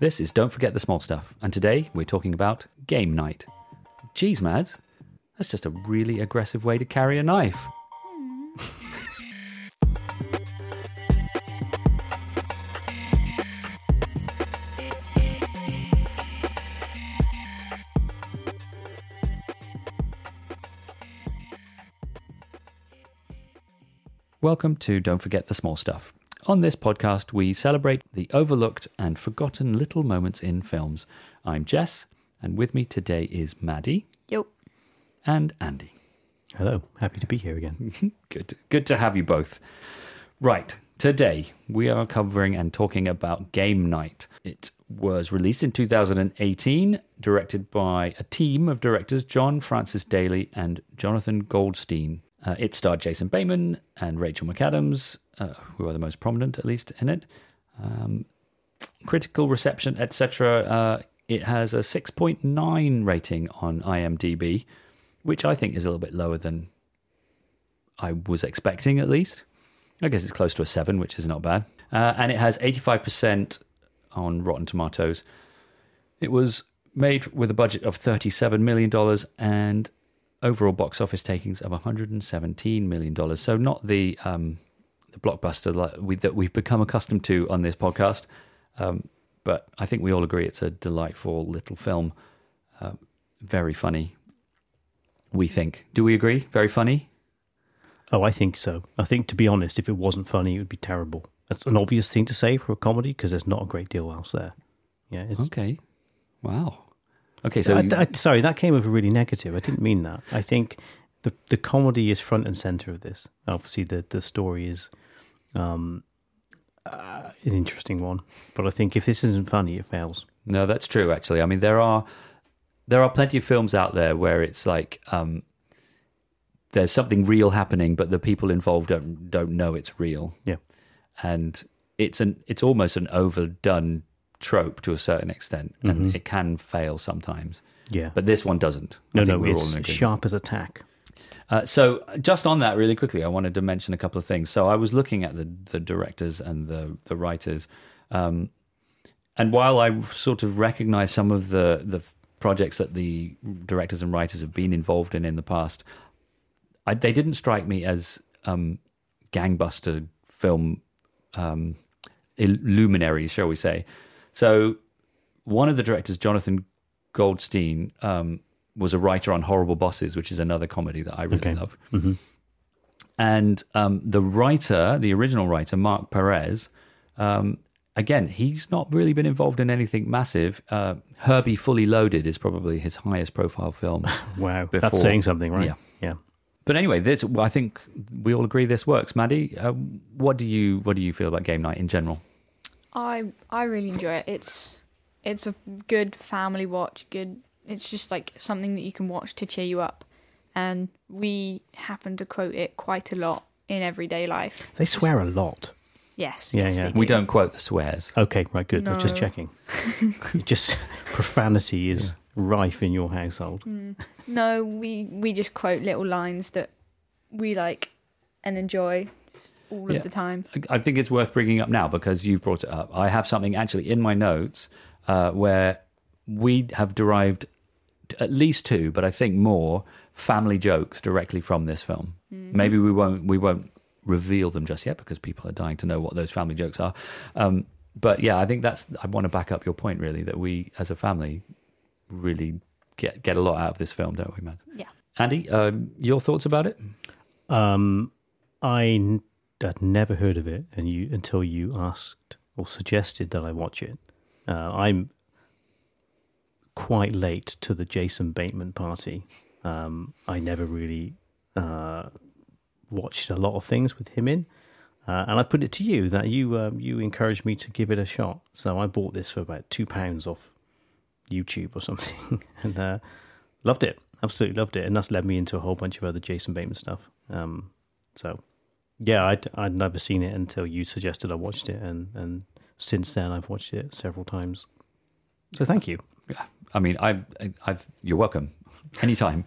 This is Don't Forget the Small Stuff, and today we're talking about game night. Geez, Mads, that's just a really aggressive way to carry a knife. Welcome to Don't Forget the Small Stuff. On this podcast, we celebrate the overlooked and forgotten little moments in films. I'm Jess, and with me today is Maddie Yep. and Andy. Hello, happy to be here again. Good, good to have you both. Right, today we are covering and talking about Game Night. It was released in 2018, directed by a team of directors John Francis Daley and Jonathan Goldstein. Uh, it starred Jason Bateman and Rachel McAdams, uh, who are the most prominent, at least, in it. Um, critical reception, etc. Uh, it has a 6.9 rating on IMDb, which I think is a little bit lower than I was expecting, at least. I guess it's close to a 7, which is not bad. Uh, and it has 85% on Rotten Tomatoes. It was made with a budget of $37 million and overall box office takings of $117 million. So, not the um, the blockbuster like we, that we've become accustomed to on this podcast. Um, but I think we all agree it's a delightful little film. Uh, very funny, we think. Do we agree? Very funny? Oh, I think so. I think, to be honest, if it wasn't funny, it would be terrible. That's an obvious thing to say for a comedy because there's not a great deal else there. Yeah. Okay. Wow. Okay, so I, I- sorry, that came over really negative. I didn't mean that. I think the the comedy is front and center of this. Obviously, the the story is um, uh, an interesting one, but I think if this isn't funny, it fails. No, that's true. Actually, I mean there are there are plenty of films out there where it's like um, there's something real happening, but the people involved don't don't know it's real, Yeah. and it's an it's almost an overdone trope to a certain extent, and it can fail sometimes. Yeah. But this one doesn't. No, no, it's sharp as a tack. Uh, so just on that really quickly, I wanted to mention a couple of things. So I was looking at the the directors and the the writers, um, and while I sort of recognize some of the the projects that the directors and writers have been involved in in the past, I, they didn't strike me as um, gangbuster film um, luminaries, shall we say? So one of the directors, Jonathan Goldstein, um, was a writer on Horrible Bosses, which is another comedy that I really Okay. love. And um, the writer, the original writer, Mark Perez, um, again, he's not really been involved in anything massive. Uh, Herbie Fully Loaded is probably his highest profile film. Wow, Before- that's saying something, right? Yeah. yeah. but anyway, this I think we all agree this works. Maddie, uh, what do you what do you feel about game night in general? I I really enjoy it. It's it's a good family watch. Good. It's just like something that you can watch to cheer you up, and we happen to quote it quite a lot in everyday life. They swear a lot. Yes. Yeah, yes, yeah. they We do. don't quote the swears. Okay, right, good. I was just checking. Just profanity is rife in your household. No, we we just quote little lines that we like and enjoy all Yeah. of the time. I I think it's worth bringing up now because you've brought it up. I have something actually in my notes uh, where we have derived at least two, but I think more family jokes directly from this film. Maybe we won't we won't reveal them just yet because people are dying to know what those family jokes are. Um, but yeah, I think that's I want to back up your point really that we as a family really get get a lot out of this film, don't we, Matt? Yeah. Andy, um, your thoughts about it? Um, I n- had never heard of it, and you until you asked or suggested that I watch it. Uh, I'm quite late to the Jason Bateman party. Um, I never really uh, watched a lot of things with him in, uh, and I put it to you that you um, you encouraged me to give it a shot. So I bought this for about two pounds off YouTube or something, and uh, loved it. Absolutely loved it, and that's led me into a whole bunch of other Jason Bateman stuff. Um, so, yeah, I'd I'd never seen it until you suggested I watched it, and and since then I've watched it several times. So thank you. I mean, I've, I've, you're welcome anytime.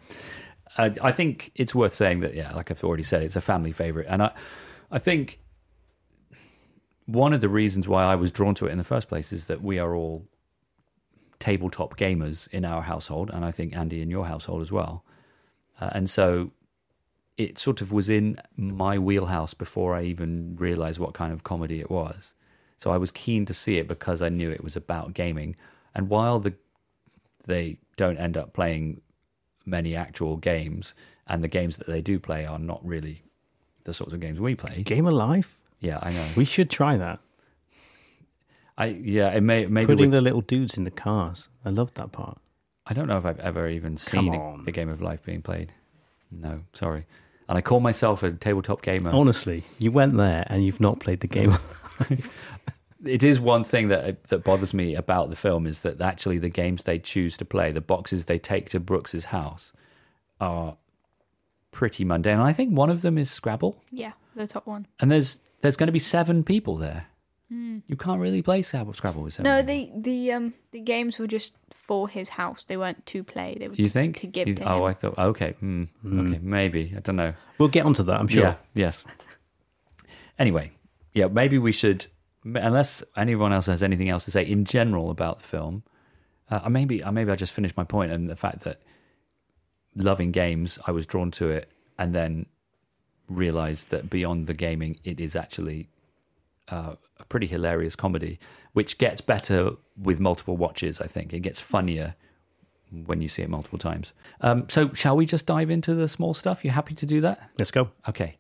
Uh, I think it's worth saying that, yeah, like I've already said, it's a family favorite, and I, I think one of the reasons why I was drawn to it in the first place is that we are all tabletop gamers in our household, and I think Andy in your household as well. Uh, and so it sort of was in my wheelhouse before I even realized what kind of comedy it was. So I was keen to see it because I knew it was about gaming. And while the they don't end up playing many actual games, and the games that they do play are not really the sorts of games we play. Game of life. Yeah, I know. We should try that. I yeah, it may maybe Putting we- the little dudes in the cars. I love that part. I don't know if I've ever even seen a, a game of life being played. No, sorry. And I call myself a tabletop gamer. Honestly, you went there and you've not played the game. it is one thing that that bothers me about the film is that actually the games they choose to play, the boxes they take to Brooks's house, are pretty mundane. And I think one of them is Scrabble, Yeah, the top one. and there's there's going to be seven people there. You can't really play Scrabble, Scrabble with seven. No, people. the the um the games were just for his house. They weren't to play. They were you think to give You- to Oh, him. I thought okay, hmm, okay, maybe I don't know. we'll get onto that, I'm sure. Yeah. Yes. Anyway, yeah, maybe we should, unless anyone else has anything else to say in general about the film. Uh, maybe, maybe I just finished my point and the fact that loving games, I was drawn to it, and then realized that beyond the gaming, it is actually uh, a pretty hilarious comedy, which gets better with multiple watches. I think it gets funnier when you see it multiple times. Um, so, shall we just dive into the small stuff? You happy to do that? Let's go. Okay.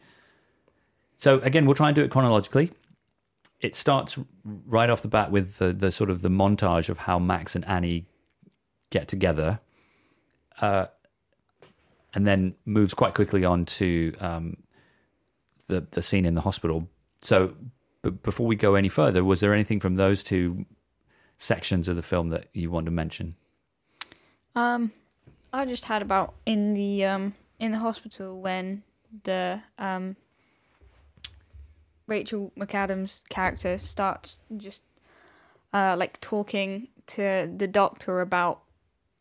So again, we'll try and do it chronologically. It starts right off the bat with the, the sort of the montage of how Max and Annie get together, uh, and then moves quite quickly on to um, the the scene in the hospital. So, b- before we go any further, was there anything from those two sections of the film that you want to mention? Um, I just had about in the um in the hospital when the um Rachel McAdams character starts just uh like talking to the doctor about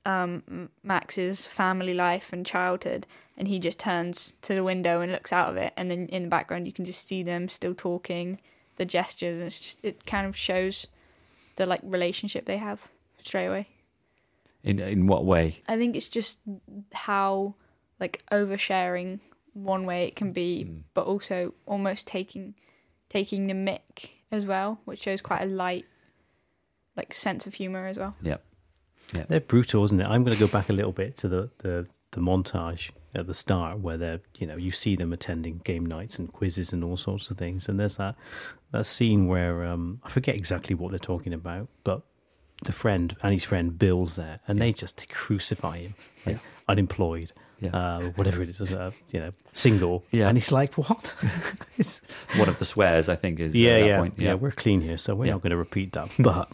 um Max's family life and childhood and he just turns to the window and looks out of it and then in the background you can just see them still talking the gestures and it's just it kind of shows the like relationship they have straight away In in what way? I think it's just how like oversharing one way it can be, Mm. but also almost taking taking the mick as well, which shows quite a light like sense of humor as well. Yep. Yeah. They're brutal, isn't it? I'm going to go back a little bit to the, the, the montage at the start where they're, you know, you see them attending game nights and quizzes and all sorts of things. And there's that, that scene where um, I forget exactly what they're talking about, but the friend, Annie's friend, Bill's there and they just crucify him. Like, Yeah. Unemployed, Yeah. uh, whatever it is, uh, you know, single. Yeah. And he's like, what? It's- One of the swears, I think, is yeah, at that yeah, point. yeah, We're clean here, so we're Yeah. not going to repeat that. But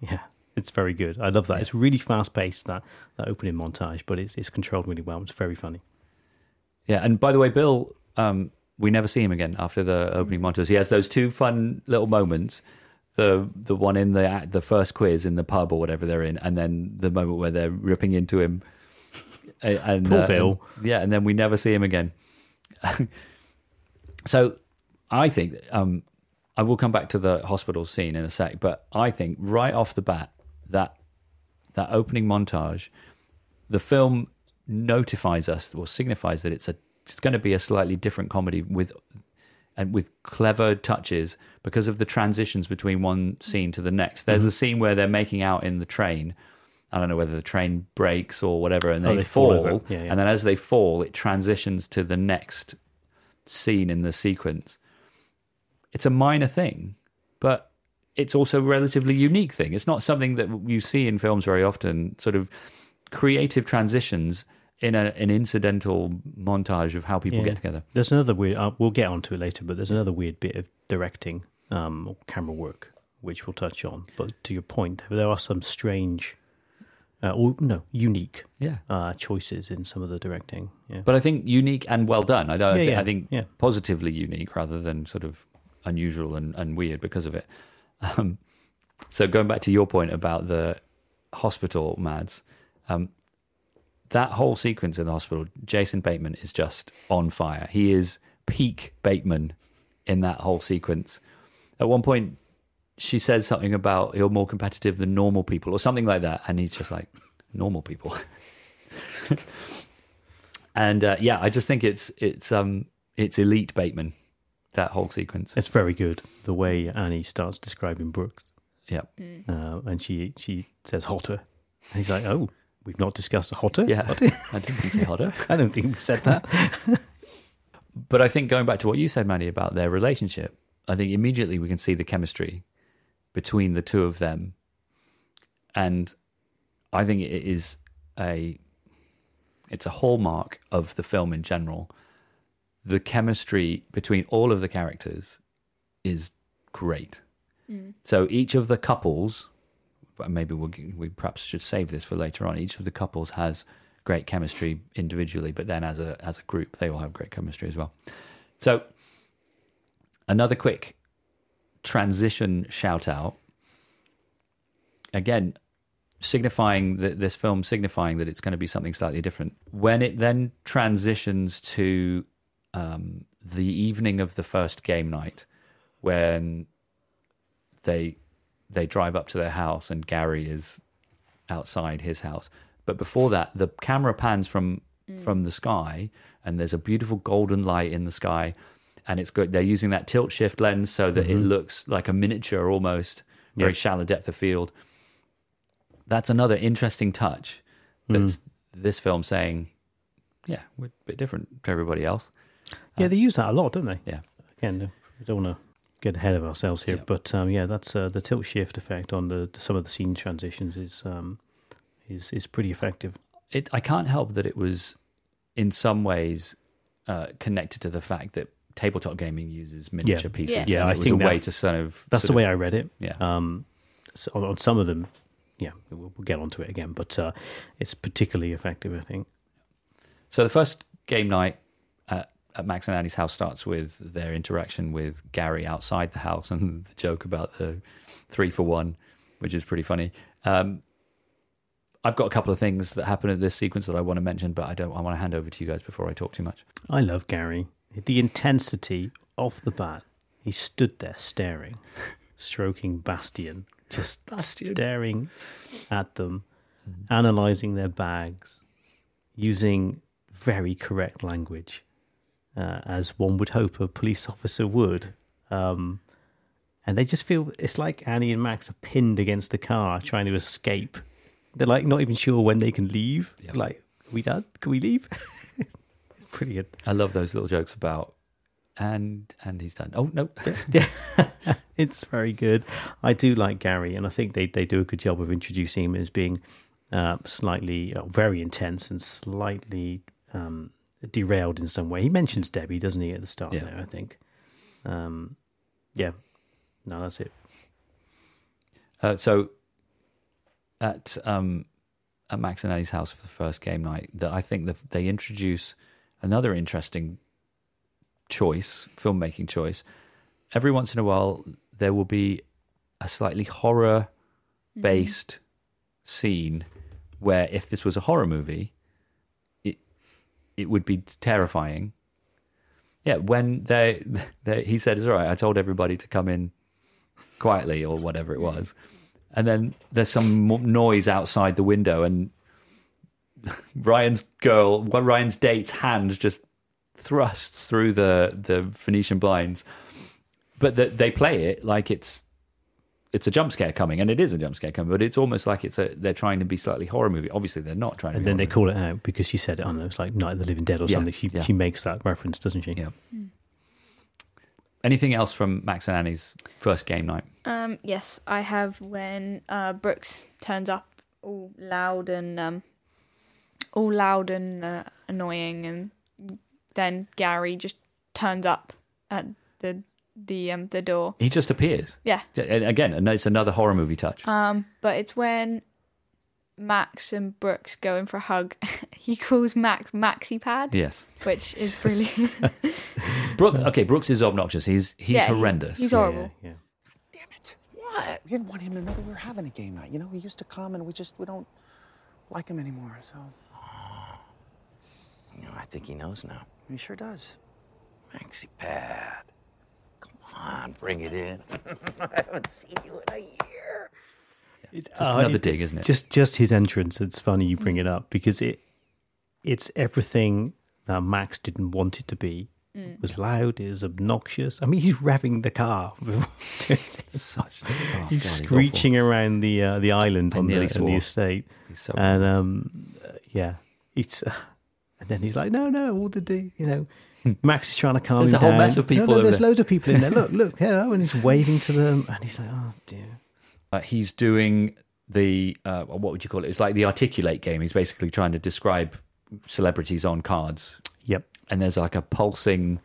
yeah, it's very good. I love that. It's really fast paced that that opening montage, but it's it's controlled really well. It's very funny. Yeah, and by the way, Bill, um, we never see him again after the opening montage. He has those two fun little moments. The the one in the the first quiz in the pub or whatever they're in, and then the moment where they're ripping into him. And, Poor uh, Bill. and- yeah, and then we never see him again. so, I think um, I will come back to the hospital scene in a sec, but I think right off the bat that that opening montage, the film notifies us or signifies that it's a it's going to be a slightly different comedy with and with clever touches because of the transitions between one scene to the next. There's a scene where they're making out in the train. I don't know whether the train breaks or whatever, and Oh, they, they fall fall. Yeah, yeah. And then as they fall, it transitions to the next scene in the sequence. It's a minor thing, but it's also a relatively unique thing. It's not something that you see in films very often. Sort of creative transitions in a, an incidental montage of how people Yeah. get together. There's another weird. Uh, we'll get onto it later, but there's another weird bit of directing, um, or camera work, which we'll touch on. But to your point, there are some strange, uh, or no, unique Yeah. uh, choices in some of the directing. Yeah. But I think unique and well done. I don't. Yeah, yeah, I think positively unique rather than sort of unusual and, and weird because of it. Um, so going back to your point about the hospital, Mads, um, that whole sequence in the hospital, Jason Bateman is just on fire. He is peak Bateman in that whole sequence. At one point, she says something about you're more competitive than normal people or something like that, and he's just like normal people. and uh, yeah, I just think it's it's um it's elite Bateman that whole sequence. It's very good the way Annie starts describing Brooks, Yeah, uh, and she she says hotter, and he's like, "Oh, we've not discussed hotter." yeah. What? I didn't say hotter. I don't think we said that. But I think going back to what you said, Maddie, about their relationship, I think immediately we can see the chemistry between the two of them, and I think it is a it's a hallmark of the film in general. The chemistry between all of the characters is great. Mm. So each of the couples, but maybe we'll, we perhaps should save this for later on. Each of the couples has great chemistry individually, but then as a as a group, they all have great chemistry as well. So another quick transition shout out. Again, signifying that this film signifying that it's going to be something slightly different. When it then transitions to um, the evening of the first game night, when they they drive up to their house and Gary is outside his house. But before that, the camera pans from from the sky, and there's a beautiful golden light in the sky, and it's good. They're using that tilt shift lens so that it looks like a miniature, almost very Yep. shallow depth of field. That's another interesting touch. That's this film saying, "Yeah, we're a bit different to everybody else." yeah, they use that a lot, don't they? Yeah. Again, we don't want to get ahead of ourselves here, Yeah. but um, yeah, that's uh, the tilt shift effect on the some of the scene transitions is um, is is pretty effective. it I can't help that it was in some ways uh, connected to the fact that tabletop gaming uses miniature pieces. Yeah. Yeah, I it was think a way to sort of That's the sort way of- I read it. Yeah. Um, so on, on some of them, yeah, we'll, we'll get onto it again, but uh, it's particularly effective, I think. So the first game night at, at Max and Annie's house starts with their interaction with Gary outside the house and the joke about the three for one, which is pretty funny. Um, I've got a couple of things that happen in this sequence that I want to mention, but I don't. I want to hand over to you guys before I talk too much. I love Gary. The intensity off the bat. He stood there staring, stroking Bastian, just Bastian. staring at them, analyzing their bags, using very correct language, uh, as one would hope a police officer would. Um, and they just feel it's like Annie and Max are pinned against the car trying to escape. They're like not even sure when they can leave. Yeah. Like, are we done? Can we leave? pretty good. I love those little jokes about and and he's done. Oh no, yeah, it's very good. I do like Gary, and I think they, they do a good job of introducing him as being uh, slightly, uh, very intense and slightly um, derailed in some way. He mentions Debbie, doesn't he, at the start Yeah. there, I think. Um, yeah, no, that's it. Uh, so at um, at Max and Annie's house for the first game night, that I think that they introduce another interesting choice, filmmaking choice. Every once in a while, there will be a slightly horror based mm-hmm. scene where, if this was a horror movie, it it would be terrifying. Yeah, when they, they he said, "It's all right." I told everybody to come in quietly or whatever it mm-hmm. was. And then there's some noise outside the window, and Ryan's girl, well, Ryan's date's hand just thrusts through the the Venetian blinds. But the, they play it like it's it's a jump scare coming, and it is a jump scare coming. But it's almost like it's a they're trying to be slightly horror movie. Obviously, they're not trying to. And be then they horror call it out because she said it. I don't know, it's like Night of the Living Dead or Yeah, something. She, yeah. she makes that reference, doesn't she? movie. Yeah. Anything else from Max and Annie's first game night? Um, yes, I have when uh, Brooks turns up all loud and um, all loud and uh, annoying, and then Gary just turns up at the the um the door. He just appears. Yeah, And Again, it's another horror movie touch. um, but it's when Max and Brooks go in for a hug. he calls Max Maxi Pad, yes. which is brilliant. Brooke, okay, Brooks is obnoxious. He's he's Yeah, he- horrendous. he's Yeah, horrible. Yeah, Damn it. What? We didn't want him to know that we were having a game night. You know, he used to come and we just, we don't like him anymore, so You know, I think he knows now. he sure does. Maxi Pad. Come on. on, bring it in. I haven't seen you in a year. It's Just another dig, isn't it? Just just his entrance. It's funny you bring it up because it it's everything that Max didn't want it to be. It was loud. It was obnoxious. I mean, he's revving the car. Such. oh, he's awful. screeching around the uh, the island I on the, on the estate, He's so and um, uh, yeah, it's. Uh, and then he's like, "No, no, all the do, you know." Max is trying to calm There's him a whole down. mess of people No, no, there's there. loads of people in there. Look, look, hello, and he's waving to them, and he's like, "Oh dear." Uh, he's doing the uh, what would you call it? It's like the articulate game. He's basically trying to describe celebrities on cards, Yep. and there's like a pulsing,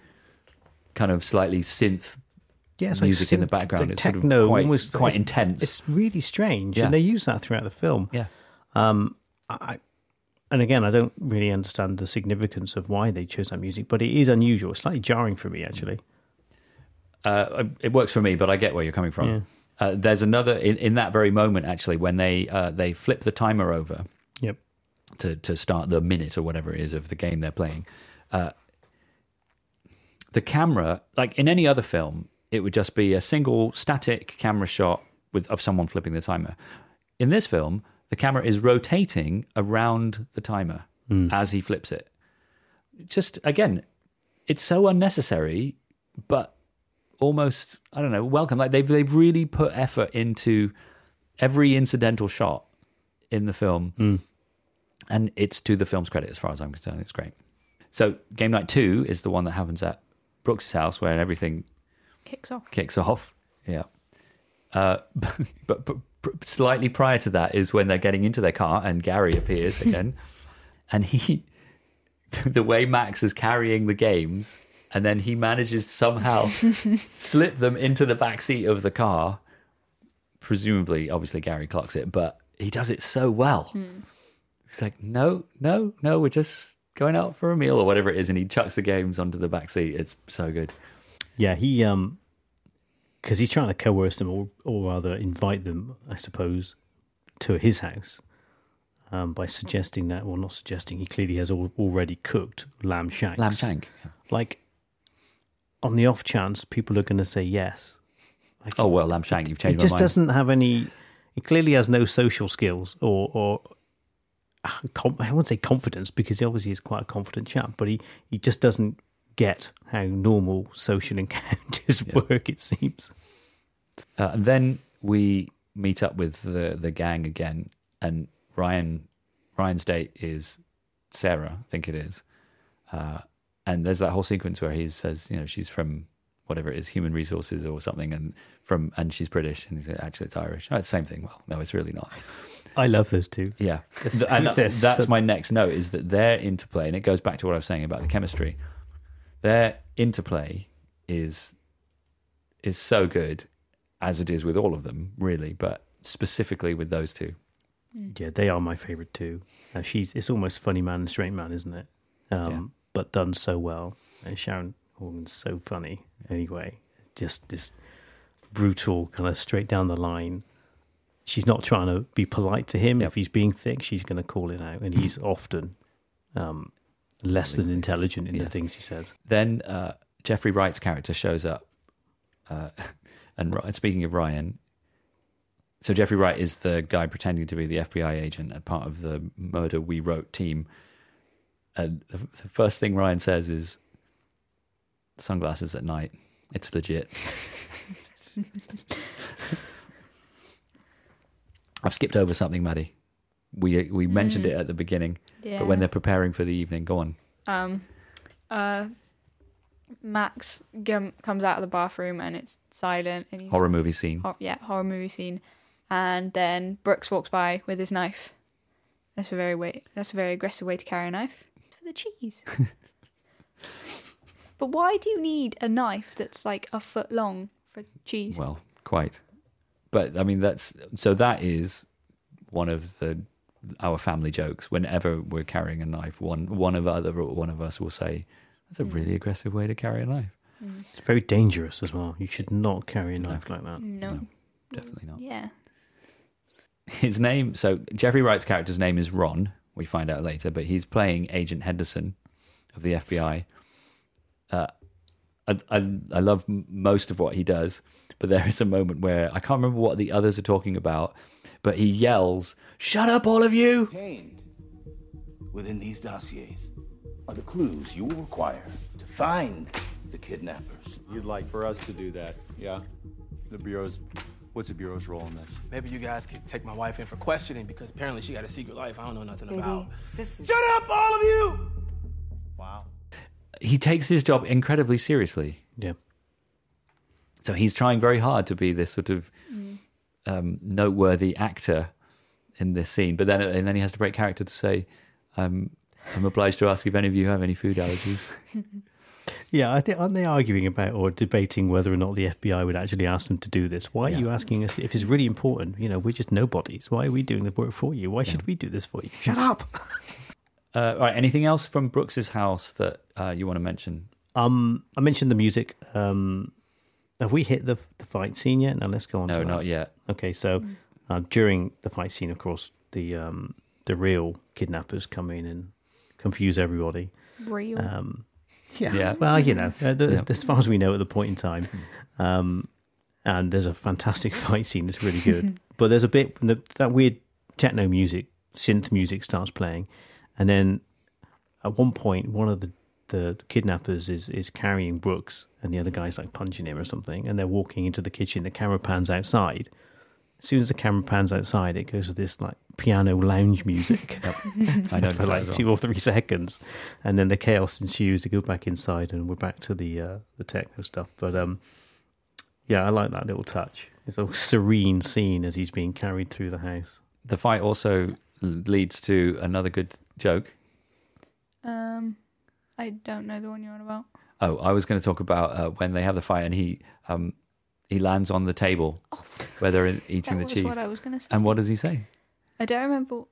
kind of slightly synth Yeah, like music in the background. like It's sort of techno, quite- almost quite it's- intense. It's really strange, Yeah. and they use that throughout the film. yeah. Um, I, and again, I don't really understand the significance of why they chose that music, but it is unusual. It's slightly jarring for me, actually. uh, it works for me, but I get where you're coming from. Yeah. Uh, there's another in, in that very moment actually when they uh, they flip the timer over Yep. to to start the minute or whatever it is of the game they're playing. Uh, the camera, like in any other film, it would just be a single static camera shot with of someone flipping the timer. In this film, the camera is rotating around the timer as he flips it. Just again, it's so unnecessary, but almost I don't know, welcome. Like they've they've really put effort into every incidental shot in the film, and it's to the film's credit as far as I'm concerned. It's great. So game night two is the one that happens at Brooks' house where everything Kicks off. kicks off. Yeah. Uh, but, but, but slightly prior to that is when they're getting into their car and Gary appears again. and he, the way Max is carrying the games, and then he manages to somehow slip them into the back seat of the car. Presumably, obviously, Gary clocks it, but he does it so well. He's like, no, no, no, we're just going out for a meal or whatever it is. And he chucks the games onto the back seat. It's so good. Yeah, he um, because he's trying to coerce them, or or rather invite them, I suppose, to his house, um, by suggesting that, well, not suggesting, he clearly has al- already cooked lamb shanks. Lamb shank. Yeah. Like, on the off chance people are going to say yes. Like, Oh well, lamb shank. You've changed just my mind. doesn't have any. He clearly has no social skills, or or ah, com- I won't say confidence because he obviously is quite a confident chap, but he he just doesn't get how normal social encounters work. It seems. Uh, and then we meet up with the the gang again, and Ryan Ryan's date is Sarah, I think it is. Uh, and there's that whole sequence where he says, you know, she's from whatever it is, human resources or something, and from and she's British, and he's like, actually it's Irish. Oh, it's the same thing. Well, no, it's really not. I love those two. Yeah, and that's my next note is that their interplay, and it goes back to what I was saying about the chemistry. Their interplay is is so good, as it is with all of them, really, but specifically with those two. Yeah, they are my favorite too. Uh, she's it's almost funny man and straight man, isn't it? Um, Yeah. But done so well. And Sharon Horgan's so funny. Anyway, just this brutal kind of straight down the line. She's not trying to be polite to him. Yep. If he's being thick, she's going to call it out, and he's often um, less than intelligent in the things he says. Then uh, Jeffrey Wright's character shows up, uh, and Ry- speaking of Ryan, so Jeffrey Wright is the guy pretending to be the FBI agent, a part of the murder we wrote team. And the, the first thing Ryan says is, "Sunglasses at night. It's legit." I've skipped over something, Maddie. We we mentioned it at the beginning, Yeah. but when they're preparing for the evening, go on. um, uh, Max gum- comes out of the bathroom and it's silent and he's Horror movie scene. hor- yeah horror movie scene, and then Brooks walks by with his knife. That's a very way. That's a very aggressive way to carry a knife. For the cheese. but why do you need a knife that's like a foot long for cheese? Well, quite. But I mean, that's so that is one of the our family jokes. Whenever we're carrying a knife, one one of other one of us will say, "That's a really aggressive way to carry a knife." It's very dangerous as well. You should not carry a knife like that. no. No. Definitely not. Yeah. His name. So Jeffrey Wright's character's name is Ron. We find out later, but he's playing Agent Henderson of the FBI. Uh, I, I I love most of what he does, but there is a moment where I can't remember what the others are talking about, but he yells, "Shut up, all of you!" Contained within these dossiers are the clues you will require to find the kidnappers. You'd like for us to do that, yeah? The Bureau's, what's the Bureau's role in this? Maybe you guys could take my wife in for questioning because apparently she got a secret life I don't know nothing about. this is Shut up, all of you! Wow. He takes his job incredibly seriously. Yeah. So he's trying very hard to be this sort of um, noteworthy actor in this scene, but then and then he has to break character to say, um, "I'm obliged to ask if any of you have any food allergies." Yeah, I think aren't they arguing about or debating whether or not the FBI would actually ask them to do this? Why are you asking us if it's really important? You know, we're just nobodies. Why are we doing the work for you? Why should we do this for you? Shut up. Uh, all right. Anything else from Brooks's house that uh, you want to mention? Um, I mentioned the music. Um, have we hit the the fight scene yet? Now let's go on. No, to that. not yet. Okay, so uh, during the fight scene, of course, the um, the real kidnappers come in and confuse everybody. Real. Um, yeah. Yeah. Well, you know, uh, the, Yeah. as far as we know at the point in time, um, and there's a fantastic fight scene that's really good. but there's a bit that weird techno music, synth music starts playing, and then at one point, one of the the kidnappers is is carrying Brooks, and the other guy's like punching him or something, and they're walking into the kitchen. The camera pans outside. As soon as the camera pans outside, it goes to this like piano lounge music I don't know for like two or three seconds, and then the chaos ensues. They go back inside, and we're back to the uh, the techno stuff. But um, yeah, I like that little touch. It's a serene scene as he's being carried through the house. The fight also leads to another good joke. Um, I don't know the one you're on about. Oh, I was going to talk about uh, when they have the fight and he um, he lands on the table where they're eating Oh, that the was cheese. what I was going to say. And what does he say? I don't remember.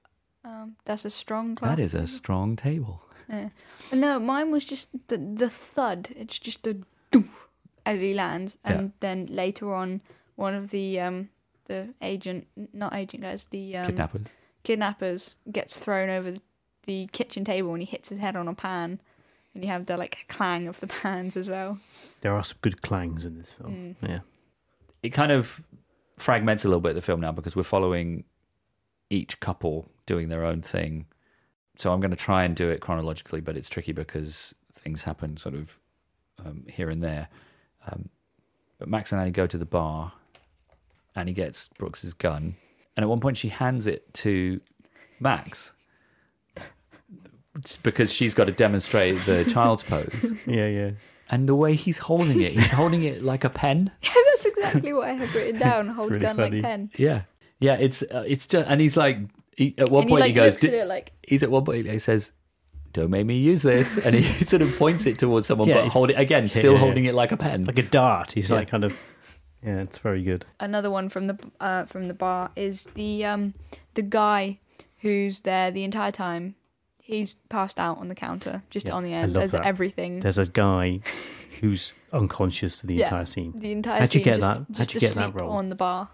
Um, that's a strong class. That is a strong table. Yeah. No, mine was just the the thud. It's just a doof as he lands, and Yeah. then later on, one of the um the agent, not agent guys, the um, Kidnappers. kidnappers gets thrown over the kitchen table, and he hits his head on a pan, and you have the like clang of the pans as well. There are some good clangs in this film. Yeah, It kind of fragments a little bit of the film now because we're following each couple doing their own thing. So I'm going to try and do it chronologically, but it's tricky because things happen sort of um, here and there. Um, but Max and Annie go to the bar. Annie gets Brooks's gun, and at one point she hands it to Max It's because she's got to demonstrate the child's pose. yeah, yeah. And the way he's holding it, he's holding it like a pen. Yeah, that's exactly what I have written down. Holds really gun funny. like pen. Yeah, yeah. It's uh, it's just, and he's like, he, at one and point he like he goes, at it like he's at one point he says, "Don't make me use this," and he sort of points it towards someone, Yeah, but hold it again, still yeah. holding it like a pen. Like a dart. He's Yeah. like kind of. Yeah, it's very good. another one from the uh, from the bar is the um the guy who's there the entire time. He's passed out on the counter, just Yeah, on the I end. love There's that. everything. There's a guy who's unconscious to the Yeah. entire scene. the entire How'd you scene get just, that? How'd you get that role? on the bar.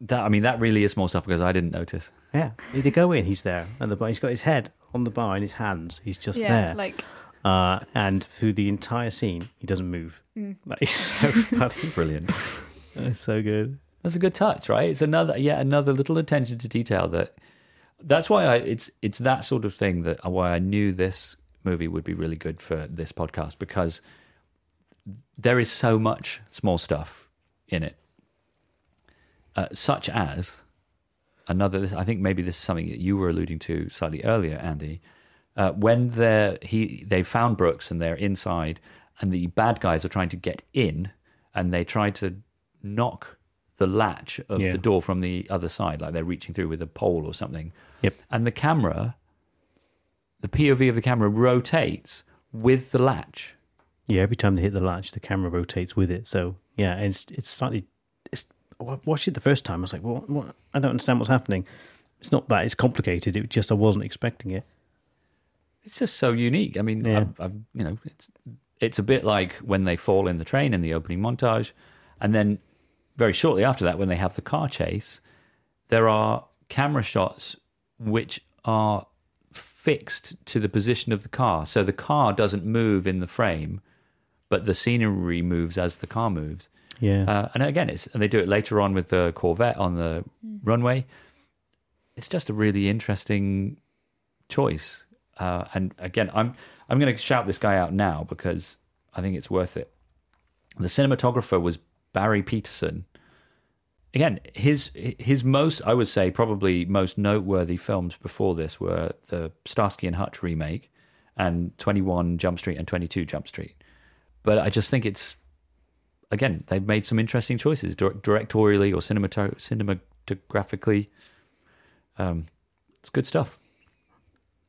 that I mean, that really is small stuff because I didn't notice. Yeah, they go in. He's there, and the bar. He's got his head on the bar in his hands. He's just yeah, there. like uh, and through the entire scene, he doesn't move. Mm. That is so funny. Brilliant. That's so good. That's a good touch, right? It's another, yeah, another little attention to detail that. That's why I it's it's that sort of thing that why I knew this movie would be really good for this podcast because there is so much small stuff in it, uh, such as another. I think maybe this is something that you were alluding to slightly earlier, Andy. Uh, when they're he they found Brooks and they're inside, and the bad guys are trying to get in, and they try to knock the latch of Yeah. the door from the other side, like they're reaching through with a pole or something. Yep. And the camera, the POV of the camera rotates with the latch. Yeah, every time they hit the latch, the camera rotates with it. So yeah, it's it's slightly. It's, I watched it the first time. I was like, well, what? I don't understand what's happening. It's not that it's complicated. It just I wasn't expecting it. It's just so unique. I mean, Yeah. I've, I've, you know, it's it's a bit like when they fall in the train in the opening montage, and then very shortly after that, when they have the car chase, there are camera shots which are fixed to the position of the car, so the car doesn't move in the frame, but the scenery moves as the car moves. Yeah. Uh, and again, it's and they do it later on with the Corvette on the runway. It's just a really interesting choice. Uh, and again, I'm I'm going to shout this guy out now because I think it's worth it. The cinematographer was Barry Peterson. Again, his his most I would say probably most noteworthy films before this were the Starsky and Hutch remake and 21 Jump Street and 22 Jump Street. But I just think it's again they've made some interesting choices directorially or cinemato- cinematographically. Um, it's good stuff.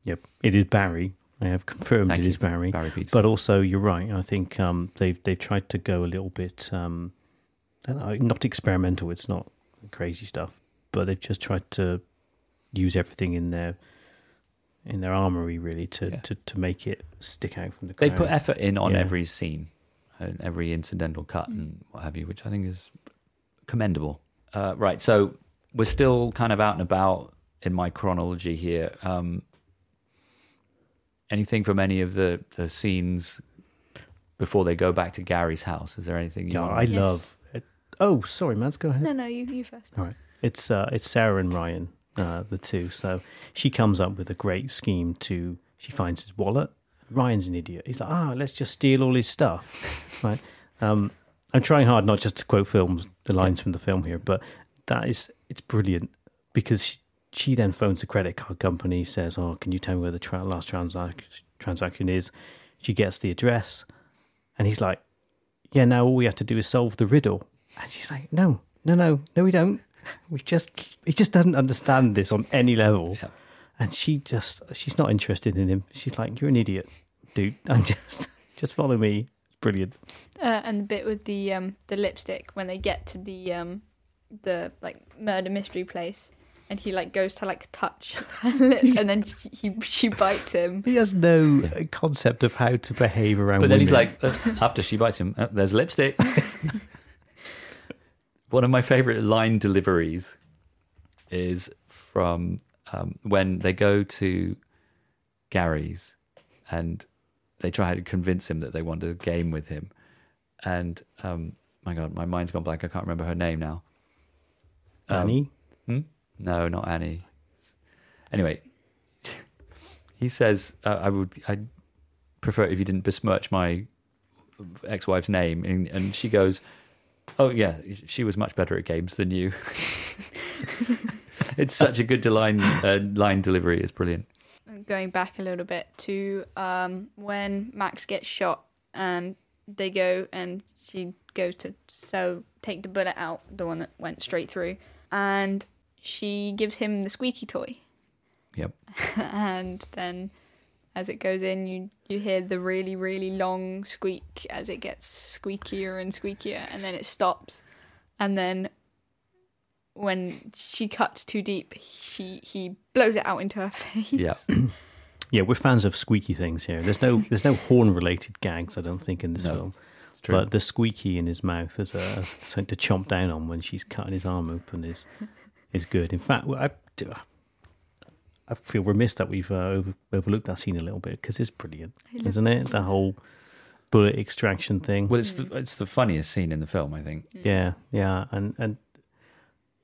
Yep, it is Barry. I have confirmed Thank it you, is Barry. Barry Peterson. But also, you're right. I think um, they've they've tried to go a little bit um, know, not experimental. It's not crazy stuff, but they've just tried to use everything in their in their armory really to, Yeah. to, to make it stick out from the Crowd. They put effort in on Yeah. every scene, and every incidental cut and what have you, which I think is commendable. Uh, right, so we're still kind of out and about in my chronology here. Um, anything from any of the, the scenes before they go back to Gary's house? Is there anything you want I Yes. love. Oh, sorry, Mads, go ahead. No, no, you you first. All right. It's uh, it's Sarah and Ryan, uh, the two. So she comes up with a great scheme to. She finds his wallet. Ryan's an idiot. He's like, ah, let's just steal all his stuff, right? Um, I'm trying hard not just to quote films, the lines from the film here, but that is it's brilliant because she, she then phones the credit card company, says, "Oh, can you tell me where the tra- last transac- transaction is?" She gets the address, and he's like, "Yeah, now all we have to do is solve the riddle." And she's like, "No, no, no, no, we don't. We just he just doesn't understand this on any level." Yeah. And she just she's not interested in him. She's like, "You're an idiot, dude. I'm just just follow me." It's brilliant. Uh, and the bit with the um the lipstick when they get to the um the like murder mystery place and he like goes to like touch her lips and then she, he she bites him. He has no uh, concept of how to behave around. But then he's like, uh, after she bites him, uh, there's lipstick. One of my favorite line deliveries is from um, when they go to Gary's and they try to convince him that they want a game with him. And um, my God, my mind's gone blank. I can't remember her name now. Um, Annie. Hmm? No, not Annie. Anyway, he says, uh, "I would, I'd prefer it if you didn't besmirch my ex-wife's name." And, and she goes, "Oh yeah, she was much better at games than you." it's such a good line uh, line delivery. It's brilliant. Going back a little bit to um when Max gets shot and they go and she goes to so take the bullet out, the one that went straight through, and she gives him the squeaky toy. Yep. and then as it goes in you you hear the really really long squeak as it gets squeakier and squeakier and then it stops and then when she cuts too deep he he blows it out into her face Yeah. Yeah, we're fans of squeaky things here. There's no there's no horn related gags, I don't think, in this No, film. True. But the squeaky in his mouth as a uh, something to chomp down on when she's cutting his arm open is is good. In fact, I do- I feel remiss that we've uh, over, overlooked that scene a little bit because it's brilliant, isn't it? The whole bullet extraction thing. well, it's the it's the funniest scene in the film, I think. Yeah, yeah, and and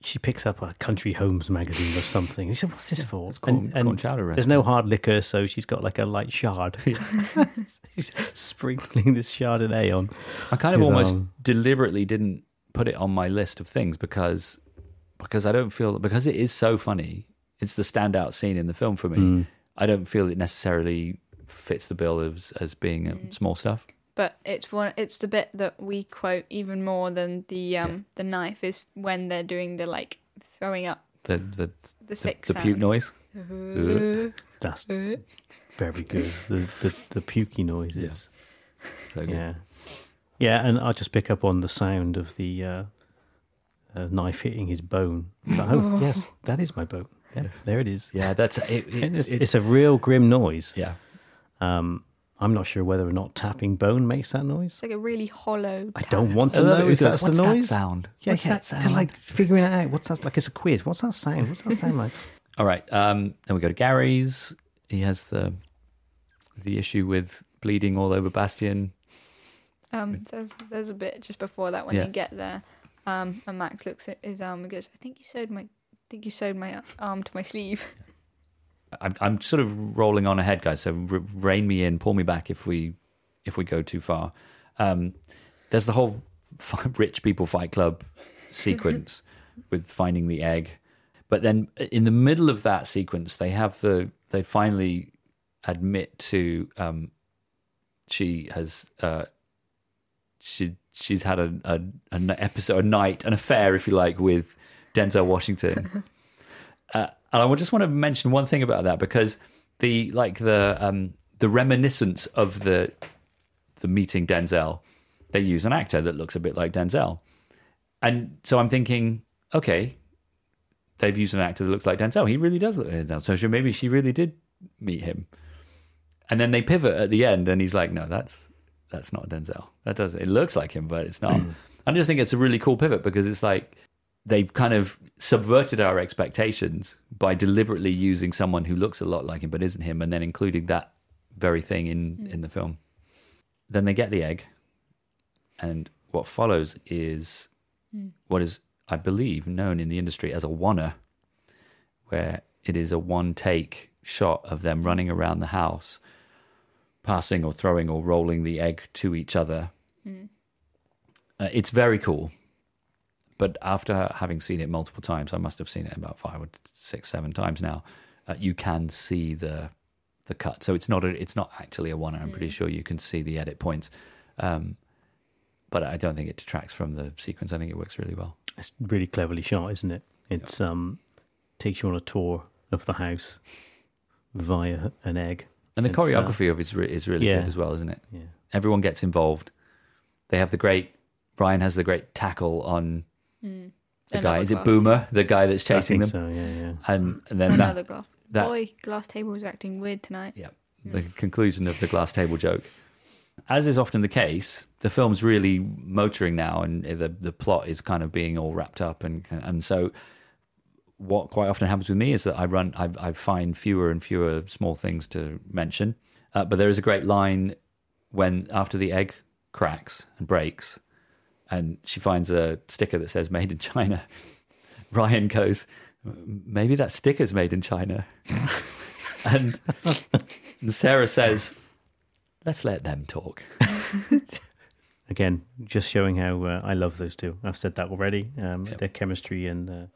she picks up a Country Homes magazine or something. She said, "What's this for?" It's corn, and, and corn chowder there's no hard liquor, so she's got like a light shard. she's sprinkling this Chardonnay on. I kind of almost arm. deliberately didn't put it on my list of things because because I don't feel because it is so funny. It's the standout scene in the film for me. Mm. I don't feel it necessarily fits the bill as as being um, small stuff. but it's one it's the bit that we quote even more than the um the knife is when they're doing the like throwing up The the the the, the puke noise. That's very good. The the, the pukey noise is So good. yeah, yeah. And I'll just pick up on the sound of the uh, uh, knife hitting his bone. It's like, oh yes, that is my bone. Yeah, there it is. Yeah, that's it. it- it's, it- it's a real grim noise. yeah, Um, I'm not sure whether or not tapping bone makes that noise. It's like a really hollow. I don't want to I know it if because that's what's the that sound? Yeah, What's yeah. that They're sound? like figuring it out. What's that? Like it's a quiz. What's that sound? What's that sound like? All right. Um, then we go to Gary's. He has the the issue with bleeding all over Bastian, Um, there's, there's a bit just before that when Yeah. they get there, um, and Max looks at his arm and goes, "I think you sewed my, I think you sewed my arm to my sleeve." I'm, I'm sort of rolling on ahead, guys. So rein me in, pull me back if we if we go too far. Um, there's the whole f- rich people fight club sequence with finding the egg, but then in the middle of that sequence, they have the they finally admit to um, she has uh, she she's had a, a an episode, a night, an affair, if you like, with Denzel Washington. Uh, and I just want to mention one thing about that because the like the um, the reminiscence of the the meeting Denzel, they use an actor that looks a bit like Denzel, and so I'm thinking, okay, they've used an actor that looks like Denzel. He really does look like Denzel. So she, maybe she really did meet him, and then they pivot at the end, and he's like, no, that's that's not Denzel. That does it looks like him, but it's not. I just think it's a really cool pivot because it's like they've kind of subverted our expectations by deliberately using someone who looks a lot like him but isn't him and then including that very thing in hmm. in the film. Then they get the egg and what follows is hmm. what is i believe known in the industry as a oner where it is a one take shot of them running around the house passing or throwing or rolling the egg to each other. Hmm. Uh, it's very cool but after having seen it multiple times, I must have seen it about five or six, seven times now. Uh, you can see the the cut, so it's not a, it's not actually a one. I'm pretty sure you can see the edit points, um, but I don't think it detracts from the sequence. I think it works really well. It's really cleverly shot, isn't it? It's um takes you on a tour of the house via an egg. And the It's, uh, choreography of it is, re- is really yeah. good as well, isn't it? Yeah. Everyone gets involved. They have the great. Brian has the great tackle on the Another guy. Is it glass Boomer, the guy that's I chasing think them? so, yeah, yeah. And, and then Another that, glass. that- Boy, glass table is acting weird tonight. Yeah, the conclusion of the glass table joke. As is often the case, the film's really motoring now, and the the plot is kind of being all wrapped up, and and so what quite often happens with me is that I run, I, I find fewer and fewer small things to mention. Uh, but there is a great line when after the egg cracks and breaks, and she finds a sticker that says "Made in China." Ryan goes, "Maybe that sticker's made in China," and Sarah says, "Let's let them talk." Again, just showing how uh, I love those two. I've said that already. Um, Yep. Their chemistry and uh,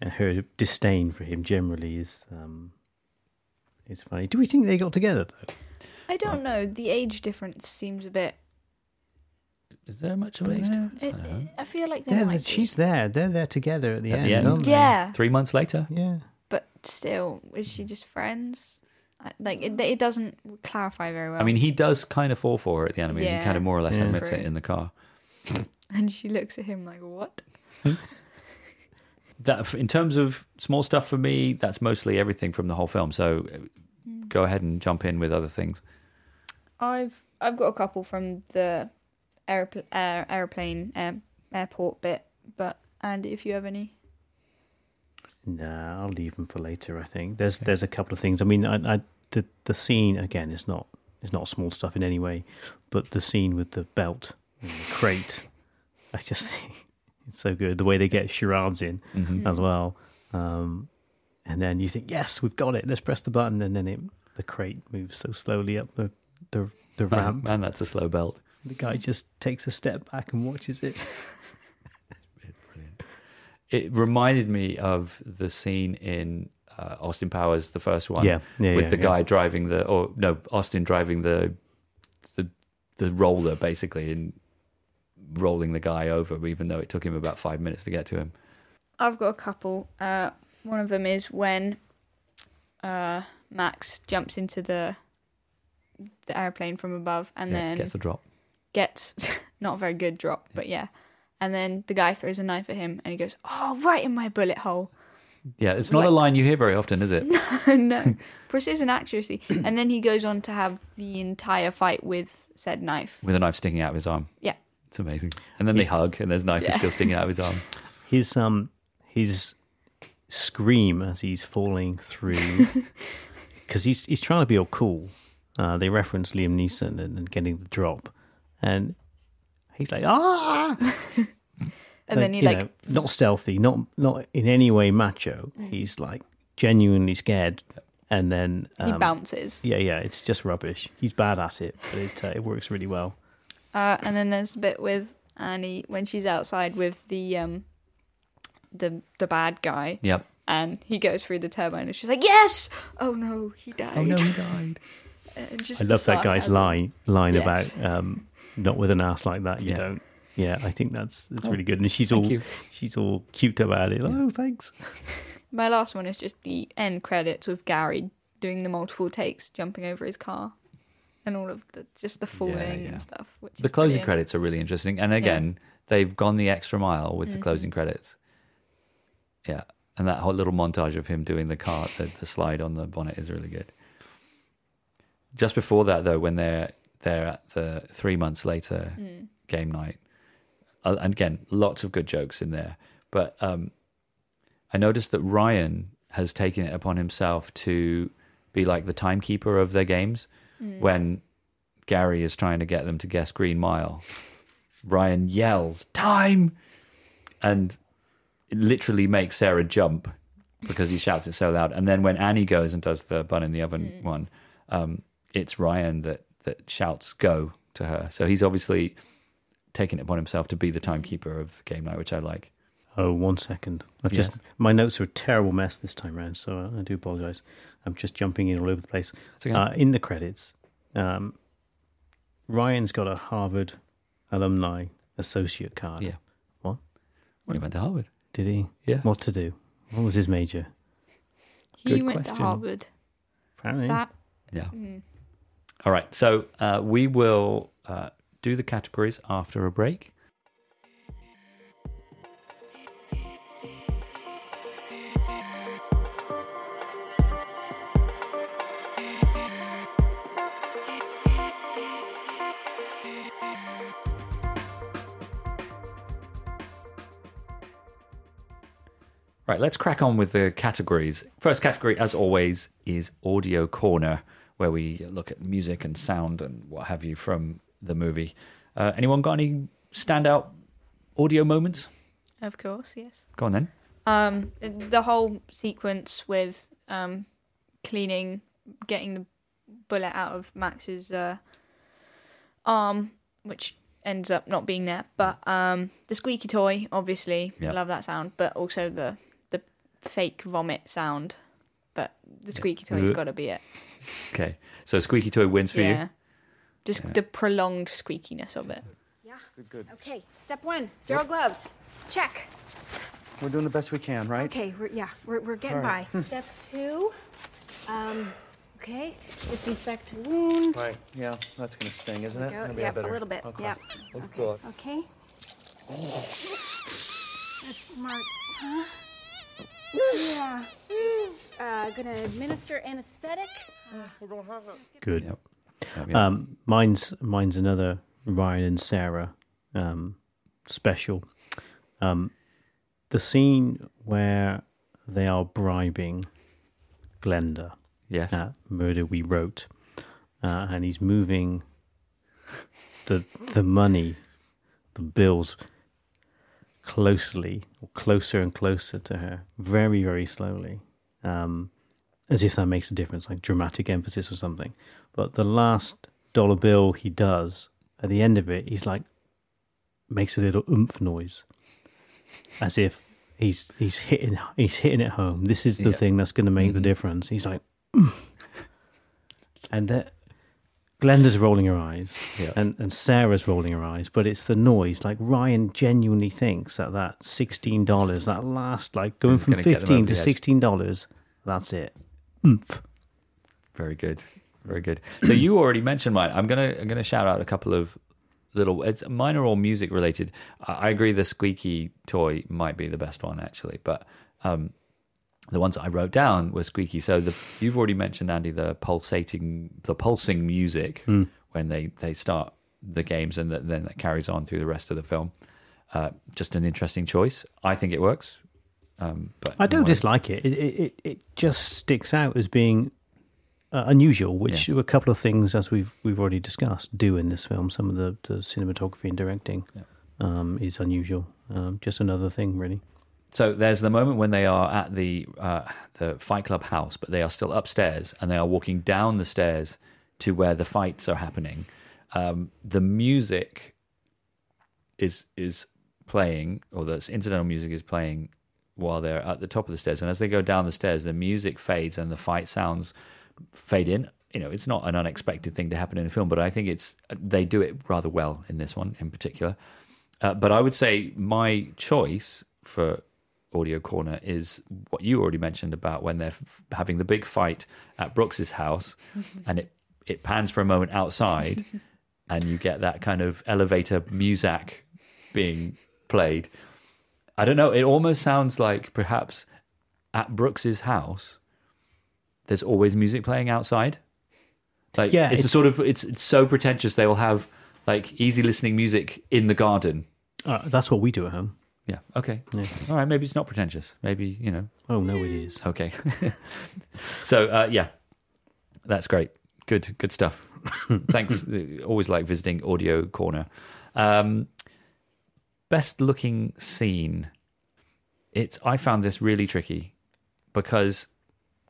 and her disdain for him generally is um, is funny. Do we think they got together though? I don't know. The age difference seems a bit. Is there much of an age difference? I It, don't. I feel like there They're, might be. she's there. They're there together at the At end. the end. aren't they? Yeah, Three months later, Yeah. but still, is she just friends? Like it, it doesn't clarify very well. I mean, he does kind of fall for her at the end. I mean, he kind of more or less Yeah. admits True. it in the car. and she looks at him like, "What?" That, in terms of small stuff for me, that's mostly everything from the whole film. So, uh, go ahead and jump in with other things. I've I've got a couple from the aeropl- air, airplane um, airport bit, but and if you have any, Nah, I'll leave them for later. I think there's there's a couple of things. I mean, I, I the the scene again is not is not small stuff in any way, but the scene with the belt and the crate, I just think it's so good. The way they get charades in Mm-hmm. as well, um, and then you think, yes, we've got it. Let's press the button, and then it the crate moves so slowly up the the, the ramp. Man, that's a slow belt. The guy just takes a step back and watches it. It reminded me of the scene in uh, Austin Powers, the first one. Yeah, yeah, with yeah, the yeah. guy driving the, or no, Austin driving the, the, the roller basically and rolling the guy over, even though it took him about five minutes to get to him. I've got a couple. Uh, one of them is when uh, Max jumps into the the airplane from above, and Yeah, then gets a drop. Gets not a very good drop, but yeah. And then the guy throws a knife at him, and he goes, "Oh, right in my bullet hole." Yeah, it's not a line you hear very often, is it? no, precision accuracy. and then he goes on to have the entire fight with said knife. With a knife sticking out of his arm. Yeah. It's amazing. And then they hug, and there's knife is still sticking out of his arm. his um his scream as he's falling through because he's he's trying to be all cool. Uh, they reference Liam Neeson and, and getting the drop, and he's like ah, And then Uh, you you like know, not stealthy, not not in any way macho. Mm. He's like genuinely scared, and then he um, bounces. Yeah, yeah, it's just rubbish. He's bad at it, but it uh, it works really well. Uh, and then there's a bit with Annie when she's outside with the um the the bad guy. Yep. And he goes through the turbine and she's like, Yes! Oh no, he died. Oh no, he died. And just I love that guy's line line Yes. about um, not with an ass like that. You Yeah. don't. Yeah, I think that's that's Oh, really good, and she's all you. she's all cute about it. Like, Oh, thanks. My last one is just the end credits with Gary doing the multiple takes, jumping over his car, and all of the just the falling yeah. and stuff. Which The closing brilliant. credits are really interesting, and again, they've gone the extra mile with the Mhm. closing credits. Yeah, and that whole little montage of him doing the car, the, the slide on the bonnet is really good. Just before that, though, when they're they're at the three months later Mm. game night, uh, and again, lots of good jokes in there. But um, I noticed that Ryan has taken it upon himself to be like the timekeeper of their games Mm. when Gary is trying to get them to guess Green Mile. Ryan yells, Time! And it literally makes Sarah jump because he shouts it so loud. And then when Annie goes and does the bun in the oven Mm. one, um, it's Ryan that, that shouts go to her. So he's obviously taken it upon himself to be the timekeeper of the game night, which I like. Oh, one second. I've Yes. just my notes are a terrible mess this time round, so I do apologise. I'm just jumping in all over the place. It's okay. Uh, in the credits, um, Ryan's got a Harvard alumni associate card. Yeah. What? Well, he went to Harvard. Did he? Yeah. What to do? What was his major? He Good went question. to Harvard. Apparently. That Yeah. mm. All right. So uh, we will uh, do the categories after a break. Right, let's crack on with the categories. First category, as always, is Audio Corner, where we look at music and sound and what have you from the movie. Uh, anyone got any standout audio moments? of course, yes. Go on then. Um, the whole sequence with um, cleaning, getting the bullet out of Max's uh, arm, which ends up not being there. But um, the squeaky toy, obviously, Yeah. love that sound. But also the the fake vomit sound. But the squeaky toy's got to be it. Okay, so Squeaky Toy wins for yeah, you. just Yeah. the prolonged squeakiness of it. Yeah. Good, good. Okay, step one, sterile gloves. Check. We're doing the best we can, right? Okay, we're, yeah, we're, we're getting All right. by. Step two, um, okay, disinfect wound. Right. Yeah, that's gonna sting, isn't it? we go. Maybe Yep, a little bit. Okay. Yep. Oh, Okay. God. Okay. That's smart, huh? Yeah. Uh, gonna administer anesthetic. Good. Yep. Yep, yep. Um, mine's mine's another Ryan and Sarah um, special. Um, the scene where they are bribing Glenda yes. at Murder We Wrote, uh, and he's moving the the money, the bills, closely or closer and closer to her, very very slowly, um, as if that makes a difference, like dramatic emphasis or something. But the last dollar bill he does at the end of it, he's like makes a little oomph noise, as if he's he's hitting he's hitting it home. This is the Yeah. thing that's going to make the Mhm. difference. He's like, "Mm." and that Glenda's rolling her eyes, Yeah. and and Sarah's rolling her eyes, but it's the noise. Like Ryan genuinely thinks that that sixteen dollars, that last like going from gonna get them fifteen over to sixteen dollars, that's it. Oomph. Very good. Very good. So you already mentioned mine. I'm gonna I'm gonna shout out a couple of little. It's mine are all music related. I, I agree. The squeaky toy might be the best one actually, but um, the ones that I wrote down were squeaky. So the you've already mentioned Andy the pulsating the pulsing music Hmm. when they they start the games and that, then that carries on through the rest of the film. Uh, just an interesting choice. I think it works. Um, but I don't dislike it. It, it. it just sticks out as being uh, unusual, which a couple of things, as we've we've already discussed, do in this film. Some of the, the cinematography and directing um, is unusual. Um, just another thing, really. So there's the moment when they are at the uh, the Fight Club house, but they are still upstairs, and they are walking down the stairs to where the fights are happening. Um, the music is is playing, or the incidental music is playing while they're at the top of the stairs, and as they go down the stairs, the music fades and the fight sounds fade in. You know, it's not an unexpected thing to happen in a film, but I think it's they do it rather well in this one in particular. Uh, but I would say my choice for audio corner is what you already mentioned about when they're f- having the big fight at Brooks's house, and it it pans for a moment outside, and you get that kind of elevator music being played. I don't know. It almost sounds like perhaps at Brooks's house, there's always music playing outside. Like Yeah, it's, a sort of it's it's so pretentious. They will have like easy listening music in the garden. Uh, that's what we do at home. Yeah. Okay. All right. Maybe it's not pretentious. Maybe you know. Oh no, it is. Okay. so uh, yeah, that's great. Good. Good stuff. Thanks. Always like visiting Audio Corner. Um, best looking scene. It's. I found this really tricky because